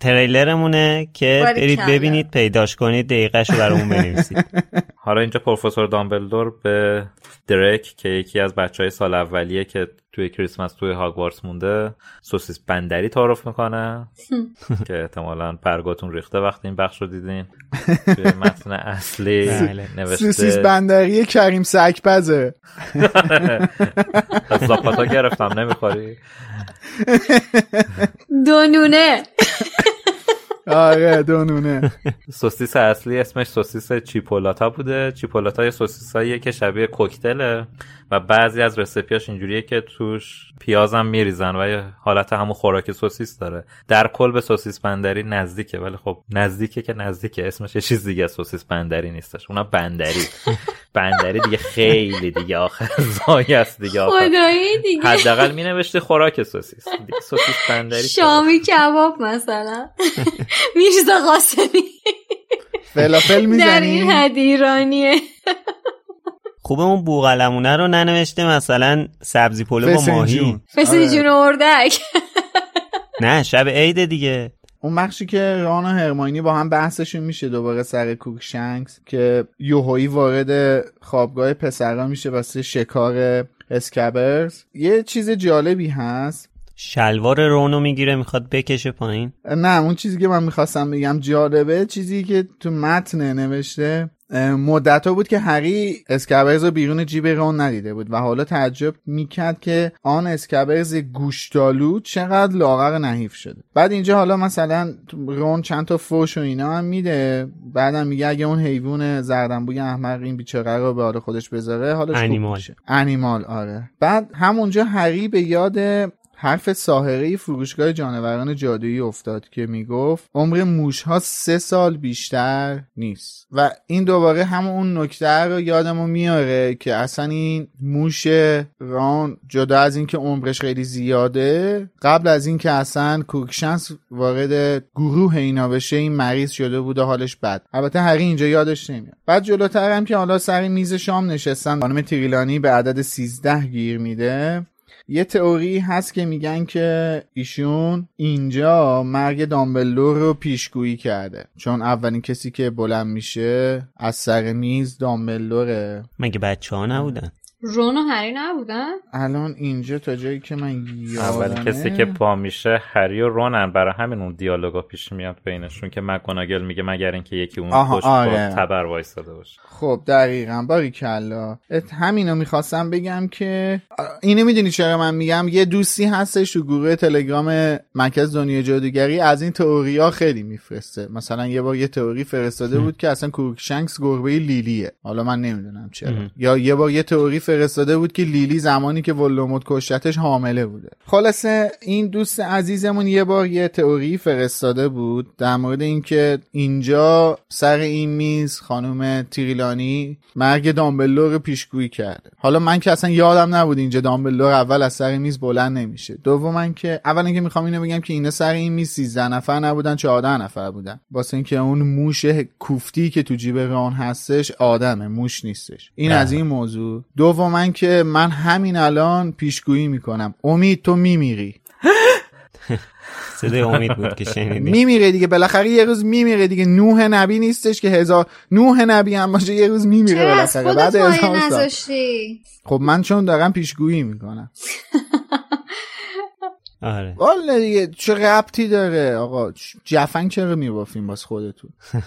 تریلرمونه که. برید ببینید پیداش کنید دقیقش رو برامون بنویسید. حالا اینجا پروفسور دامبلدور به درک که یکی از بچه های سال اولیه که توی کریسمس توی هاگوارتس مونده سوسیس بندری تعارف می‌کنه. که احتمالا برگاتون ریخته وقتی این بخش رو دیدین. توی متن اصلی بله. سوسیس نوشته بندری کریم سگپزه از زاپاتا گرفتم نمی‌خوری؟ دونونه. آره دونونه. سوسیس اصلی اسمش سوسیس چیپولاتا بوده. چیپولاتا یه سوسیساییه که شبیه کوکتله. و بعضی از رسیپیاش اینجوریه که توش پیازم میریزن و یه حالت همون خوراک سوسیس داره. در کل به سوسیس بندری نزدیکه ولی خب نزدیکه که نزدیکه. اسمش یه چیز دیگه سوسیس بندری نیستش. اونم بندری. بندری دیگه خیلی دیگه آخر ضایع است دیگه خدایی دیگه. حداقل می نوشته خوراک سوسیس. دیگه سوسیس بندری شامی کباب مثلا. میرزا قاسمی. فلافل در می‌زنی؟ این حد ایرانیه. خوبه اون بوغلمونه رو ننوشته مثلا سبزی پلو با ماهی. فسنجون. مثل آره. جون اردک. نه شب عید دیگه. اون بخشی که ران و هرماینی با هم بحثشون میشه دوباره سر کوکشنکس که یهویی وارد خوابگاه پسرا میشه واسه شکار اسکبرز. یه چیز جالبی هست. شلوار رونو می‌گیره می‌خواد بکشه پایین. نه اون چیزی که من می‌خواستم بگم جالبه چیزی که تو متن نوشته مدت ها بود که هری اسکبرز رو بیرون جیب رون ندیده بود و حالا تعجب می‌کرد که آن اسکبرز گوشتالو چقدر لاغر نحیف شده. بعد اینجا حالا مثلا رون چند تا فوش و اینا هم میده بعدم میگه اگه اون حیوان زردنبوی احمق این بیچاره رو به حال خودش بذاره حالش خوب انیمال. میشه. انیمال آره. بعد همونجا هری به یاد حرف ساحره فروشگاه جانوران جادویی افتاد که می‌گفت عمر موش ها سه سال بیشتر نیست. و این دوباره همون اون نکته رو یادمون میاره که اصلا این موش ران جدا از اینکه عمرش خیلی زیاده قبل از اینکه اصلا کوکشنس وارد گروه اینا بشه این مریض شده بود و حالش بد. البته هری اینجا یادش نمیاد. بعد جلوتر هم که حالا سر میز شام نشستن خانم تریلانی به عدد 13 گیر میده. یه تئوری هست که میگن که ایشون اینجا مرگ دامبلور رو پیشگویی کرده. چون اولین کسی که بلند میشه از سر میز دامبلوره مگه بچه ها نبودن؟ رون و هری نبودن؟ الان اینجا تا جایی که من اول یادمه کسی که پا میشه هری و رونن. برای همین اون دیالوگا پیش میاد بینشون که مکوناگل میگه مگر اینکه یکی اون پشت آره. با تبر وایساده باشه. خب دقیقا. باری کلا. ات- همینو می‌خواستم بگم که اینو می‌دونی چرا من میگم؟ یه دوستی هستش تو گروه تلگرام مرکز دنیا جادوگری. از این تئوریا خیلی میفرسته. مثلا یه بار یه تئوری فرستاده بود که اصلا کوکشنکس گربه لیلیه. حالا من نمی‌دونم چرا. یا یه بار یه تئوری فرستاده بود که لیلی زمانی که ولدمورت کشتش حامله بوده. خلاصه این دوست عزیزمون یه بار یه تئوری فرستاده بود در مورد اینکه اینجا سر این میز خانم تریلانی مرگ دامبلدور رو پیشگویی کرده. حالا من که اصلا یادم نبود اینجا دامبلدور اول از سر میز بلند نمیشه. دوم که اول اینکه می‌خوام اینو بگم که اینا سر این میز 13 نفر نبودن 14 نفر بودن. واسه اینکه اون موش کوفتی که تو جیب ران هستش آدمه موش نیستش. این از این موضوع. دوم که من همین الان پیشگویی می‌کنم. امید تو میمیری. صدای امید بود که شنیدی. میمیره دیگه. بالاخره یه روز میمیره دیگه. نوح نبی نیستش که هزار نوح نبی هم باشه یه روز میمیره از بالاخره. بعد وای هزار خب من چون دارم پیشگویی می‌کنم. آره. والا دیگه چه ربطی داره؟ آقا جفنگ چرا میبافیم باز خودتون؟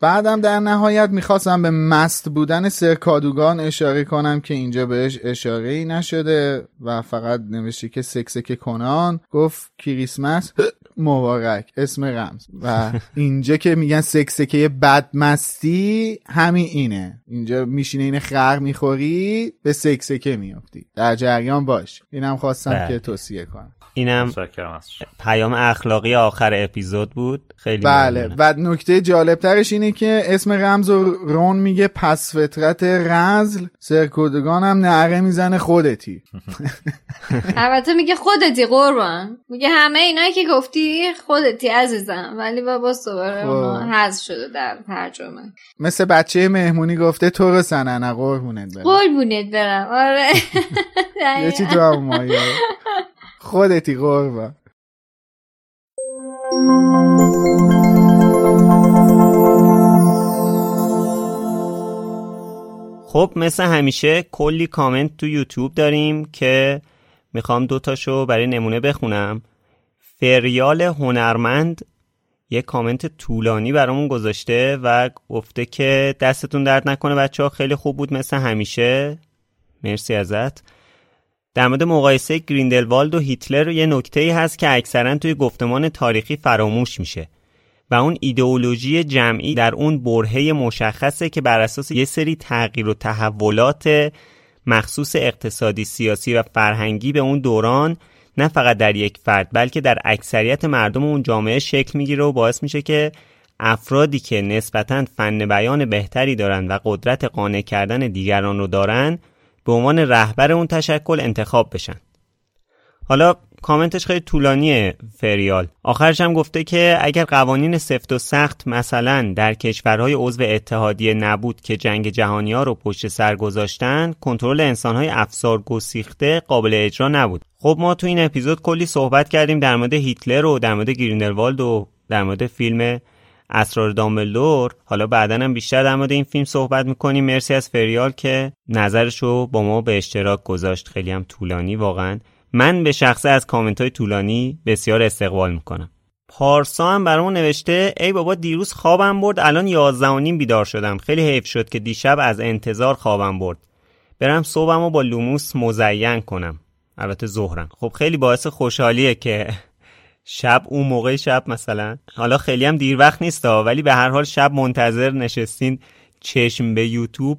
بعدم در نهایت می‌خواستم به مست بودن سرکادوگان اشاره کنم که اینجا بهش اشاره ای نشده و فقط نوشته که سکسک کنان گفت کریسمس. مبارک. اسم رمز. و اینجا که میگن سکسکه بدمستی همین اینه. اینجا میشینه این خر می‌خوری به سکسکه میافتی. در جریان باش. اینم خواستم بله. که توصیه کنم. اینم. پیام اخلاقی آخر اپیزود بود. خیلی بله. ممنونم. و نکته جالبترش اینه که اسم رمز و رون میگه پس فطرت رزل. سرکودگان هم نعره می‌زنه خودتی. البته میگه خودتی قربان. میگه همه اینا که گفتی خودتی عزیزم. ولی با باز دوباره خب. حذف شده در ترجمه. مثل بچه مهمونی گفته تو رو سننه. قربونت برم. قربونت برم. آره. یه چی تو هم خودتی قربان. خب مثل همیشه کلی کامنت تو یوتیوب داریم که می‌خوام دوتاشو برای نمونه بخونم. فریال هنرمند یه کامنت طولانی برامون گذاشته و گفته که دستتون درد نکنه بچه ها خیلی خوب بود مثل همیشه. مرسی ازت. در مورد مقایسه گریندلوالد و هیتلر یه نکته ای هست که اکثرا توی گفتمان تاریخی فراموش میشه و اون ایدئولوژی جمعی در اون برهه مشخصه که بر اساس یه سری تغییر و تحولات مخصوص اقتصادی سیاسی و فرهنگی به اون دوران نه فقط در یک فرد بلکه در اکثریت مردم اون جامعه شکل می‌گیره و باعث میشه که افرادی که نسبتا فن بیان بهتری دارند و قدرت قانع کردن دیگران رو دارن به عنوان رهبر اون تشکل انتخاب بشن. حالا کامنتش خیلی طولانیه فریال. آخرش هم گفته که اگر قوانین سفت و سخت مثلا در کشورهای عضو اتحادیه نبود که جنگ جهانی ها رو پشت سر گذاشتن کنترل انسانهای افسار گسیخته قابل اجرا نبود. خب ما تو این اپیزود کلی صحبت کردیم در مورد هیتلر و در مورد گریندلوالد و در مورد فیلم اسرار دامبلدور حالا بعدا هم بیشتر در مورد این فیلم صحبت می‌کنیم. مرسی از فریال که نظرشو با ما به اشتراک گذاشت. خیلی هم طولانی واقعا. من به شخصه از کامنت های طولانی بسیار استقبال می‌کنم. پارسا هم برامون نوشته ای بابا دیروز خوابم برد الان یازده نیم بیدار شدم. خیلی حیف شد که دیشب از انتظار خوابم برد. برم صبحم رو با لوموس مزین کنم. البته ظهرم. خب خیلی باعث خوشحالیه که شب اون موقع شب مثلا. حالا خیلی هم دیر وقت نیست ولی به هر حال شب منتظر نشستین چشم به یوتیوب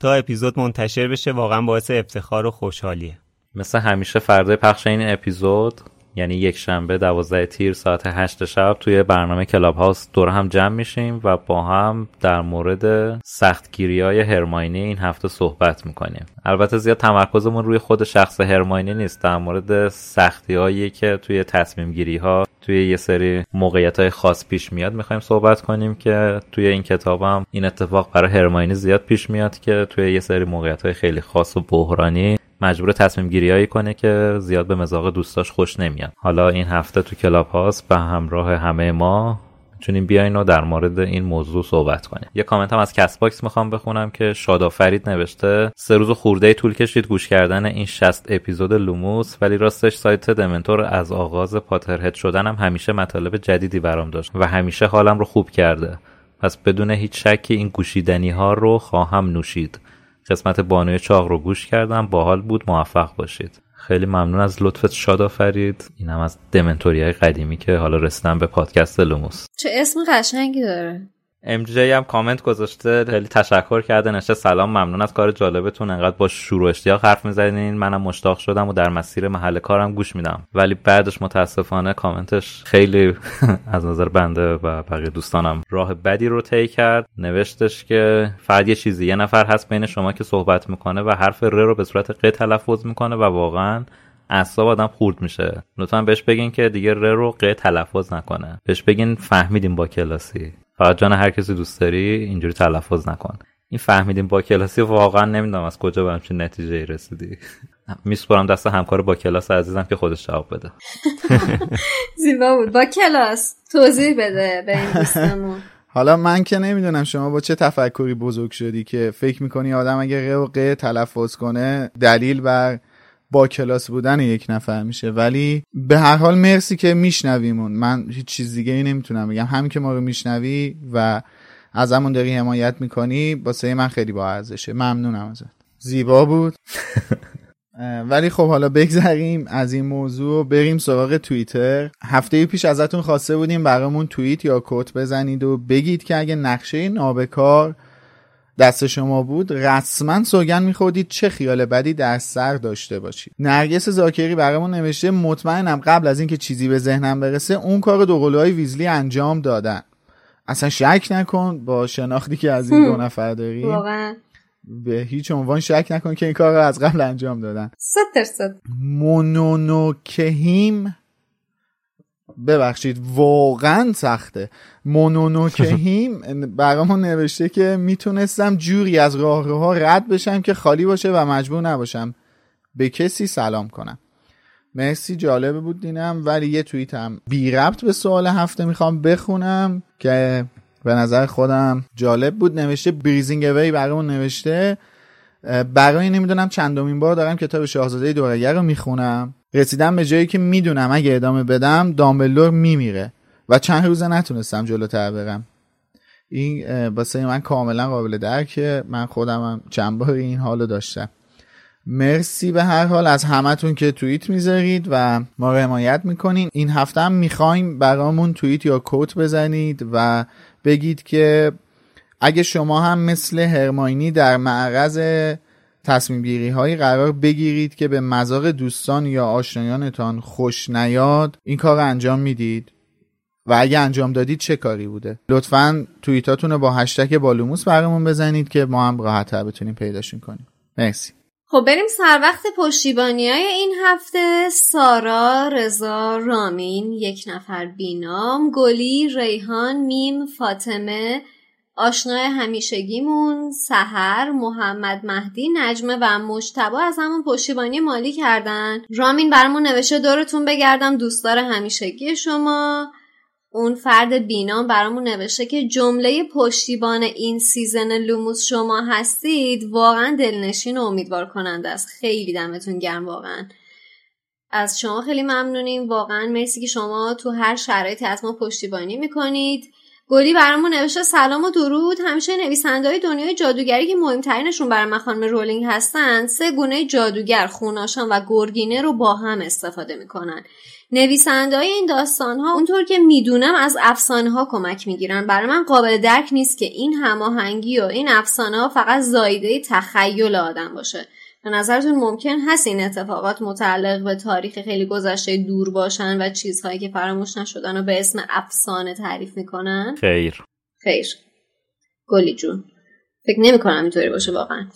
تا اپیزود منتشر بشه. واقعا باعث افتخار و خوشحالیه. مثل همیشه فردای پخش این اپیزود یعنی یک شنبه دوازده تیر ساعت هشت شب توی برنامه کلاب هاوس دور هم جمع میشیم و با هم در مورد سختگیری های هرماینی این هفته صحبت می‌کنیم. البته زیاد تمرکزمون روی خود شخص هرماینی نیست. در مورد سختی هایی که توی تصمیم گیری ها توی یه سری موقعیت های خاص پیش میاد می‌خوایم صحبت کنیم که توی این کتابم این اتفاق برای هرماینی زیاد پیش میاد که توی یه سری موقعیت های خیلی خاص و بحرانی مجبور تصمیم گیری کنه که زیاد به مذاق دوستاش خوش نمیاد حالا این هفته تو کلاب هاوس به همراه همه ما می‌تونیم بیاین و در مورد این موضوع صحبت کنیم. یه کامنت هم از کست باکس می‌خوام بخونم که شادا فرید نوشته سه روز خورده طول کشید گوش کردن این 60 اپیزود لوموس ولی راستش سایت دمنتور از آغاز Potterhead شدنم همیشه مطالب جدیدی برام داشت و همیشه حالم رو خوب کرده. پس بدون هیچ شکی این گوشیدنی ها رو خواهم نوشید. قسمت بانوی چاق رو گوش کردم. باحال بود. موفق باشید. خیلی ممنون از لطفت. شاد آفرید. اینم از دمنتوری های قدیمی که حالا رسیدم به پادکست لوموس. چه اسم قشنگی داره. ام هم کامنت گذاشته خیلی تشکر کرده نشه سلام ممنون از کار جالبتون انقدر با شروع اشتیاق حرف می‌زنین. منم مشتاق شدم و در مسیر محل کارم گوش میدم. ولی بعدش متاسفانه کامنتش خیلی از نظر بنده و بقیه دوستانم راه بدی رو طی کرد. نوشتش که فقط یه چیزی یه نفر هست بین شما که صحبت می‌کنه و حرف ر رو به صورت ق تلفظ می‌کنه و واقعا اعصاب آدم خورد میشه. لطفا بهش بگین که دیگه ر رو ق تلفظ نکنه. بهش بگین فهمیدیم با کلاسی. فقط جان هر کسی دوست داری اینجوری تلفظ نکن. این فهمیدیم با کلاسی واقعا نمی‌دونم از کجا به همچین نتیجه رسیدی. میسپرم دست همکار با کلاس عزیزم که خودش جواب بده. زیبا بود. با کلاس توضیح بده به این دوستمون. حالا من که نمی‌دونم شما با چه تفکری بزرگ شدی که فکر می‌کنی آدم اگه ق و تلفظ کنه دلیل بر با کلاس بودن یک نفر میشه. ولی به هر حال مرسی که میشنویمون. من هیچ چیز دیگه ای نمی‌تونم بگم. همین که ما رو میشنوی و از همون داری حمایت می‌کنی باسه من خیلی با ارزشه. ممنونم ازت. زیبا بود. ولی خب حالا بگذریم از این موضوع بریم سراغ توییتر. هفته پیش ازتون خواسته بودیم برامون توییت یا کوت بزنید و بگید که اگه نقشه نابکار دست شما بود رسما سوگن میخوردید چه خیال بدی در سر داشته باشید. نرگس زاکری برامون نوشته مطمئنم قبل از اینکه چیزی به ذهنم برسه اون کار های ویزلی انجام دادن. اصلا شک نکن با شناختی که از این دو نفر داریم. واقعا. به هیچ عنوان شک نکن که این کار رو از قبل انجام دادن. صد درصد. مونونوکهیم ببخشید واقعا سخته. مونونوکهیم برامون نوشته که می‌تونستم جوری از راه ها رد بشم که خالی باشه و مجبور نباشم به کسی سلام کنم. مرسی جالبه بود دینم ولی یه توییت هم بی ربط به سوال هفته می‌خوام بخونم که به نظر خودم جالب بود. نوشته بریزینگ اوی برامون نوشته. برای نمی‌دونم چندمین بار دارم کتاب شاهزاده دورگر رو می‌خونم. رسیدم به جایی که می‌دونم اگه ادامه بدم دامبلور میمیره و چند روزه نتونستم جلوتر برم این واسه من کاملا قابل درکه من خودم هم چند بار این حالو داشتم. مرسی به هر حال از همتون که توییت می‌ذارید و ما حمایت می‌کنین. این هفته هم می‌خوایم برامون توییت یا کوت بزنید و بگید که اگه شما هم مثل هرماینی در معرض تصمیم گیری هایی قرار بگیرید که به مذاق دوستان یا آشنایانتان خوش نیاد این کار انجام می‌دید. و اگه انجام دادید چه کاری بوده؟ لطفا توییتاتون رو با هشتگ بالوموس برامون بزنید که ما هم راحتتر بتونیم پیداشون کنیم. مرسی. خب بریم سر وقت پشتیبانی های این هفته. سارا، رضا، رامین، یک نفر بینام، گلی، ریحان، میم، فاطمه، آشنای همیشگیمون، سهر، محمد مهدی، نجمه و مجتبا از همون پشتیبانی مالی کردن. رامین برامون نوشته دورتون بگردم دوستدار همیشگی شما. اون فرد بینام برامون نوشته که جمله پشتیبان این season لوموس شما هستید واقعا دلنشین و امیدوار کننده است خیلی دمتون گرم واقعا از شما خیلی ممنونیم واقعا مرسی که شما تو هر شرایطی از ما پشتیبانی می‌کنید گلی برامون نوشته سلام و درود. همیشه نویسنده های دنیای جادوگری که مهمترینشون برای من خانم رولینگ هستن سه گونه جادوگر خون‌آشام و گرگینه رو با هم استفاده می‌کنن. نویسنده های این داستان ها اونطور که می‌دونم از افسانه ها کمک می‌گیرن. برای من قابل درک نیست که این هماهنگی و این افسانه ها فقط زایده تخیل آدم باشه. به نظرتون ممکن هست این اتفاقات متعلق به تاریخ خیلی گذشته دور باشن و چیزهایی که فراموش نشدن و به اسم افسانه تعریف می‌کنن؟ خیر. خیر. گلی جون. فکر نمی کنم اینطوری باشه واقعا.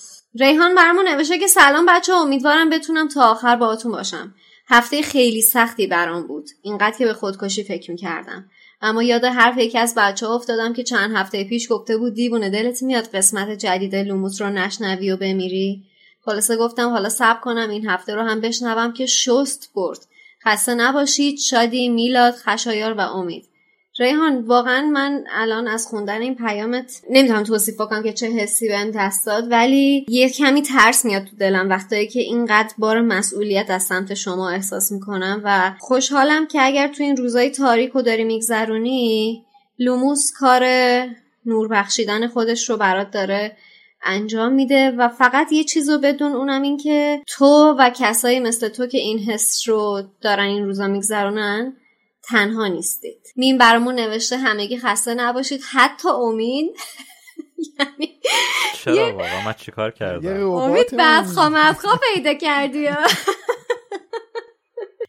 ریحان برامون نوشته که سلام بچه امیدوارم بتونم تا آخر باهاتون باشم. هفته خیلی سختی برام بود. اینقدر که به خودکشی فکر می‌کردم. اما یاد حرف یکی از بچه ها افتادم که چند هفته پیش گفته بود دیوونه دلت میاد قسمت جدید لوموس رو نشنوی و بمیری؟ خلاصه گفتم حالا سب کنم این هفته رو هم بشنوم که شست برد. خسته نباشید شادی میلاد خشایار و امید. ریحان واقعا من الان از خوندن این پیامت نمی‌تونم توصیف کنم که چه حسی بهم دست داد ولی یه کمی ترس میاد تو دلم وقتایی که اینقدر بار مسئولیت از سمت شما احساس می‌کنم و خوشحالم که اگر تو این روزای تاریک و داری میگذرونی لوموس کار نور بخشیدن خودش رو برات داره. انجام میده و فقط یه چیز رو بدون اونم این که تو و کسایی مثل تو که این حس رو دارن این روزا میگذرونن تنها نیستید. مین برامون نوشته همگی خسته نباشید. حتی امید یعنی چرا واقعا؟ من چیکار کردم؟ امید بعد خواه پیدا کردی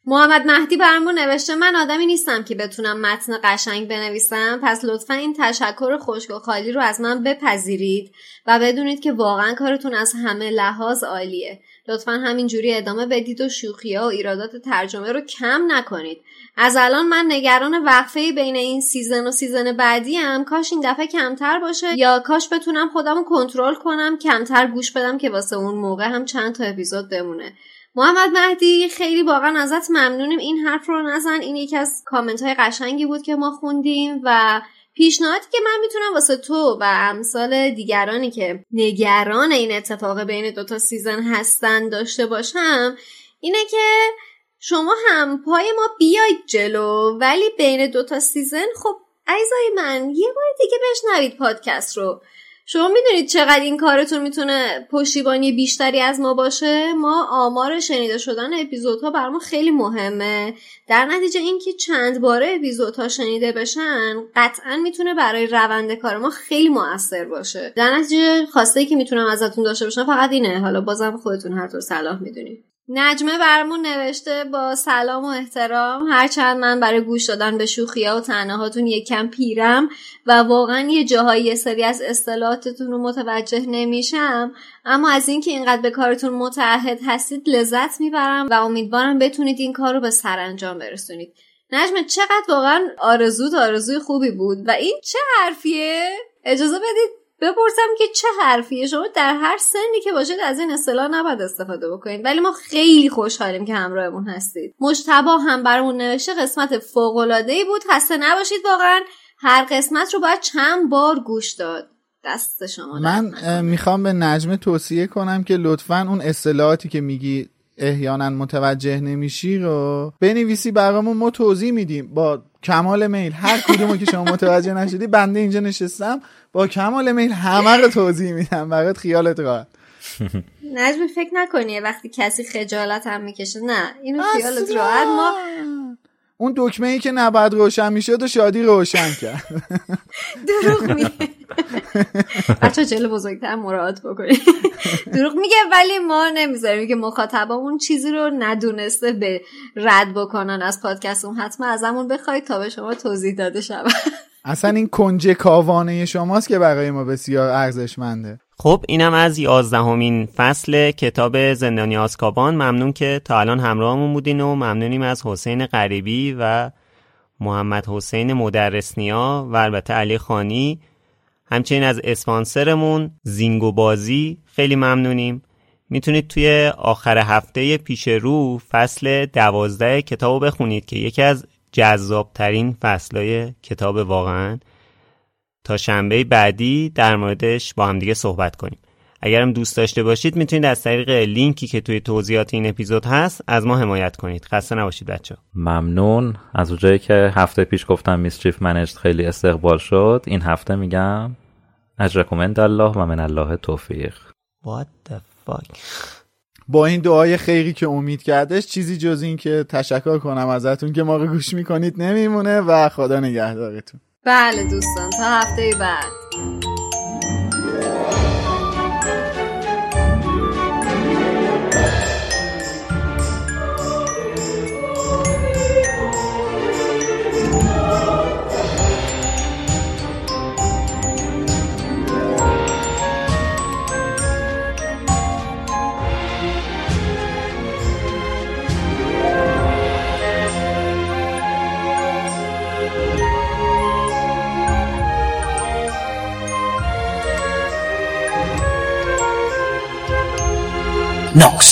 محمد مهدی برامون نوشته من آدمی نیستم که بتونم متن قشنگ بنویسم. پس لطفا این تشکر خشک و خالی رو از من بپذیرید و بدونید که واقعا کارتون از همه لحاظ عالیه. لطفا همینجوری ادامه بدید و شوخی ها و ایرادات ترجمه رو کم نکنید. از الان من نگران وقفه بین این season و season بعدی هم کاش این دفعه کمتر باشه یا کاش بتونم خودم کنترل کنم کمتر گوش بدم که واسه اون موقع هم چند تا اپیزود بمونه. محمد مهدی خیلی واقعا ازت ممنونیم. این حرف رو نزن. این یکی از کامنت های قشنگی بود که ما خوندیم و پیشنهادی که من می‌تونم واسه تو و امثال دیگرانی که نگران این اتفاق بین دوتا season هستن داشته باشم اینه که شما هم پای ما بیاید جلو ولی بین دوتا season خب عزیزای من یه بار دیگه بشنوید پادکست رو. شما می‌دونید چقدر این کارتون می‌تونه پشتیبانی بیشتری از ما باشه؟ ما آمار شنیده شدن اپیزودها برامون خیلی مهمه. در نتیجه اینکه چند باره اپیزودها شنیده بشن قطعا می‌تونه برای روند کار ما خیلی موثر باشه. در نتیجه خواسته ای که می‌تونم ازتون داشته باشم فقط اینه. حالا بازم خودتون هر طور صلاح می‌دونید. نجمه برمون نوشته با سلام و احترام. هرچند من برای گوش دادن به شوخیا و تنهاتون یکم پیرم و واقعا یه جاهایی یه سری از اصطلاحاتتون رو متوجه نمیشم اما از اینکه اینقدر به کارتون متعهد هستید لذت می‌برم و امیدوارم بتونید این کار رو به سرانجام برسونید. نجمه چقدر واقعا آرزو آرزوی خوبی بود و این چه حرفیه؟ اجازه بدید بپرسم که چه حرفیه؟ شما در هر سنی که باشید از این اصطلاح نباید استفاده بکنید. ولی ما خیلی خوشحالیم که همراهمون هستید. مشتبا هم برامون نوشته قسمت فوق ای بود. خسته نباشید واقعا. هر قسمت رو باید چند بار گوش داد. دست شما من می‌خوام به نجمه توصیه کنم که لطفا اون اصطلاحاتی که میگی احیانا متوجه نمیشی رو؟ بنویسی برامون ما توضیح میدیم. با کمال میل هر کدومو که شما متوجه نشدی بنده اینجا نشستم. با کمال میل همه رو توضیح میدم. برات خیالت راحت. نجمی فکر نکنی وقتی کسی خجالت هم می‌کشه. نه اینو خیالت راحت. ما اون دکمه ای که نباید روشن می‌شد و شادی روشن کرد. دروغ میگه. بچه جلو بزرگتر مراعات بکنید. دروغ میگه ولی ما نمی‌ذاریم که مخاطبمون چیزی رو ندونسته به رد بکنن. از پادکستمون حتما ازمون بخواید تا به شما توضیح داده شود. اصلا این کنج کاوانه شماست که برای ما بسیار ارزشمنده. خب اینم از یازدهمین فصل کتاب زندانی آسکابان ممنون که تا الان همراهمون بودین و ممنونیم از حسین غریبی و محمد حسین مدرسنیا و البته علی خانی. همچنین از اسپانسرمون زینگو بازی خیلی ممنونیم. می‌تونید توی آخر هفته پیش رو فصل دوازده کتاب بخونید که یکی از جذابترین فصلهای کتاب واقعا. تا شنبه بعدی در موردش با هم دیگه صحبت کنیم. اگرم دوست داشته باشید می‌تونید از طریق لینکی که توی توضیحات این اپیزود هست از ما حمایت کنید. خسته نباشید بچه ممنون. از اونجایی که هفته پیش گفتم میستریف منجد خیلی استقبال شد این هفته میگم اجرکم الله و من الله توفیق. What the fuck? با این دعای خیری که امید کردش چیزی جز این که تشکر کنم ازتون که ما رو گوش می‌کنید نمیمونه و خدا نگهدارتون. بله دوستان تا هفته بعد. Knox.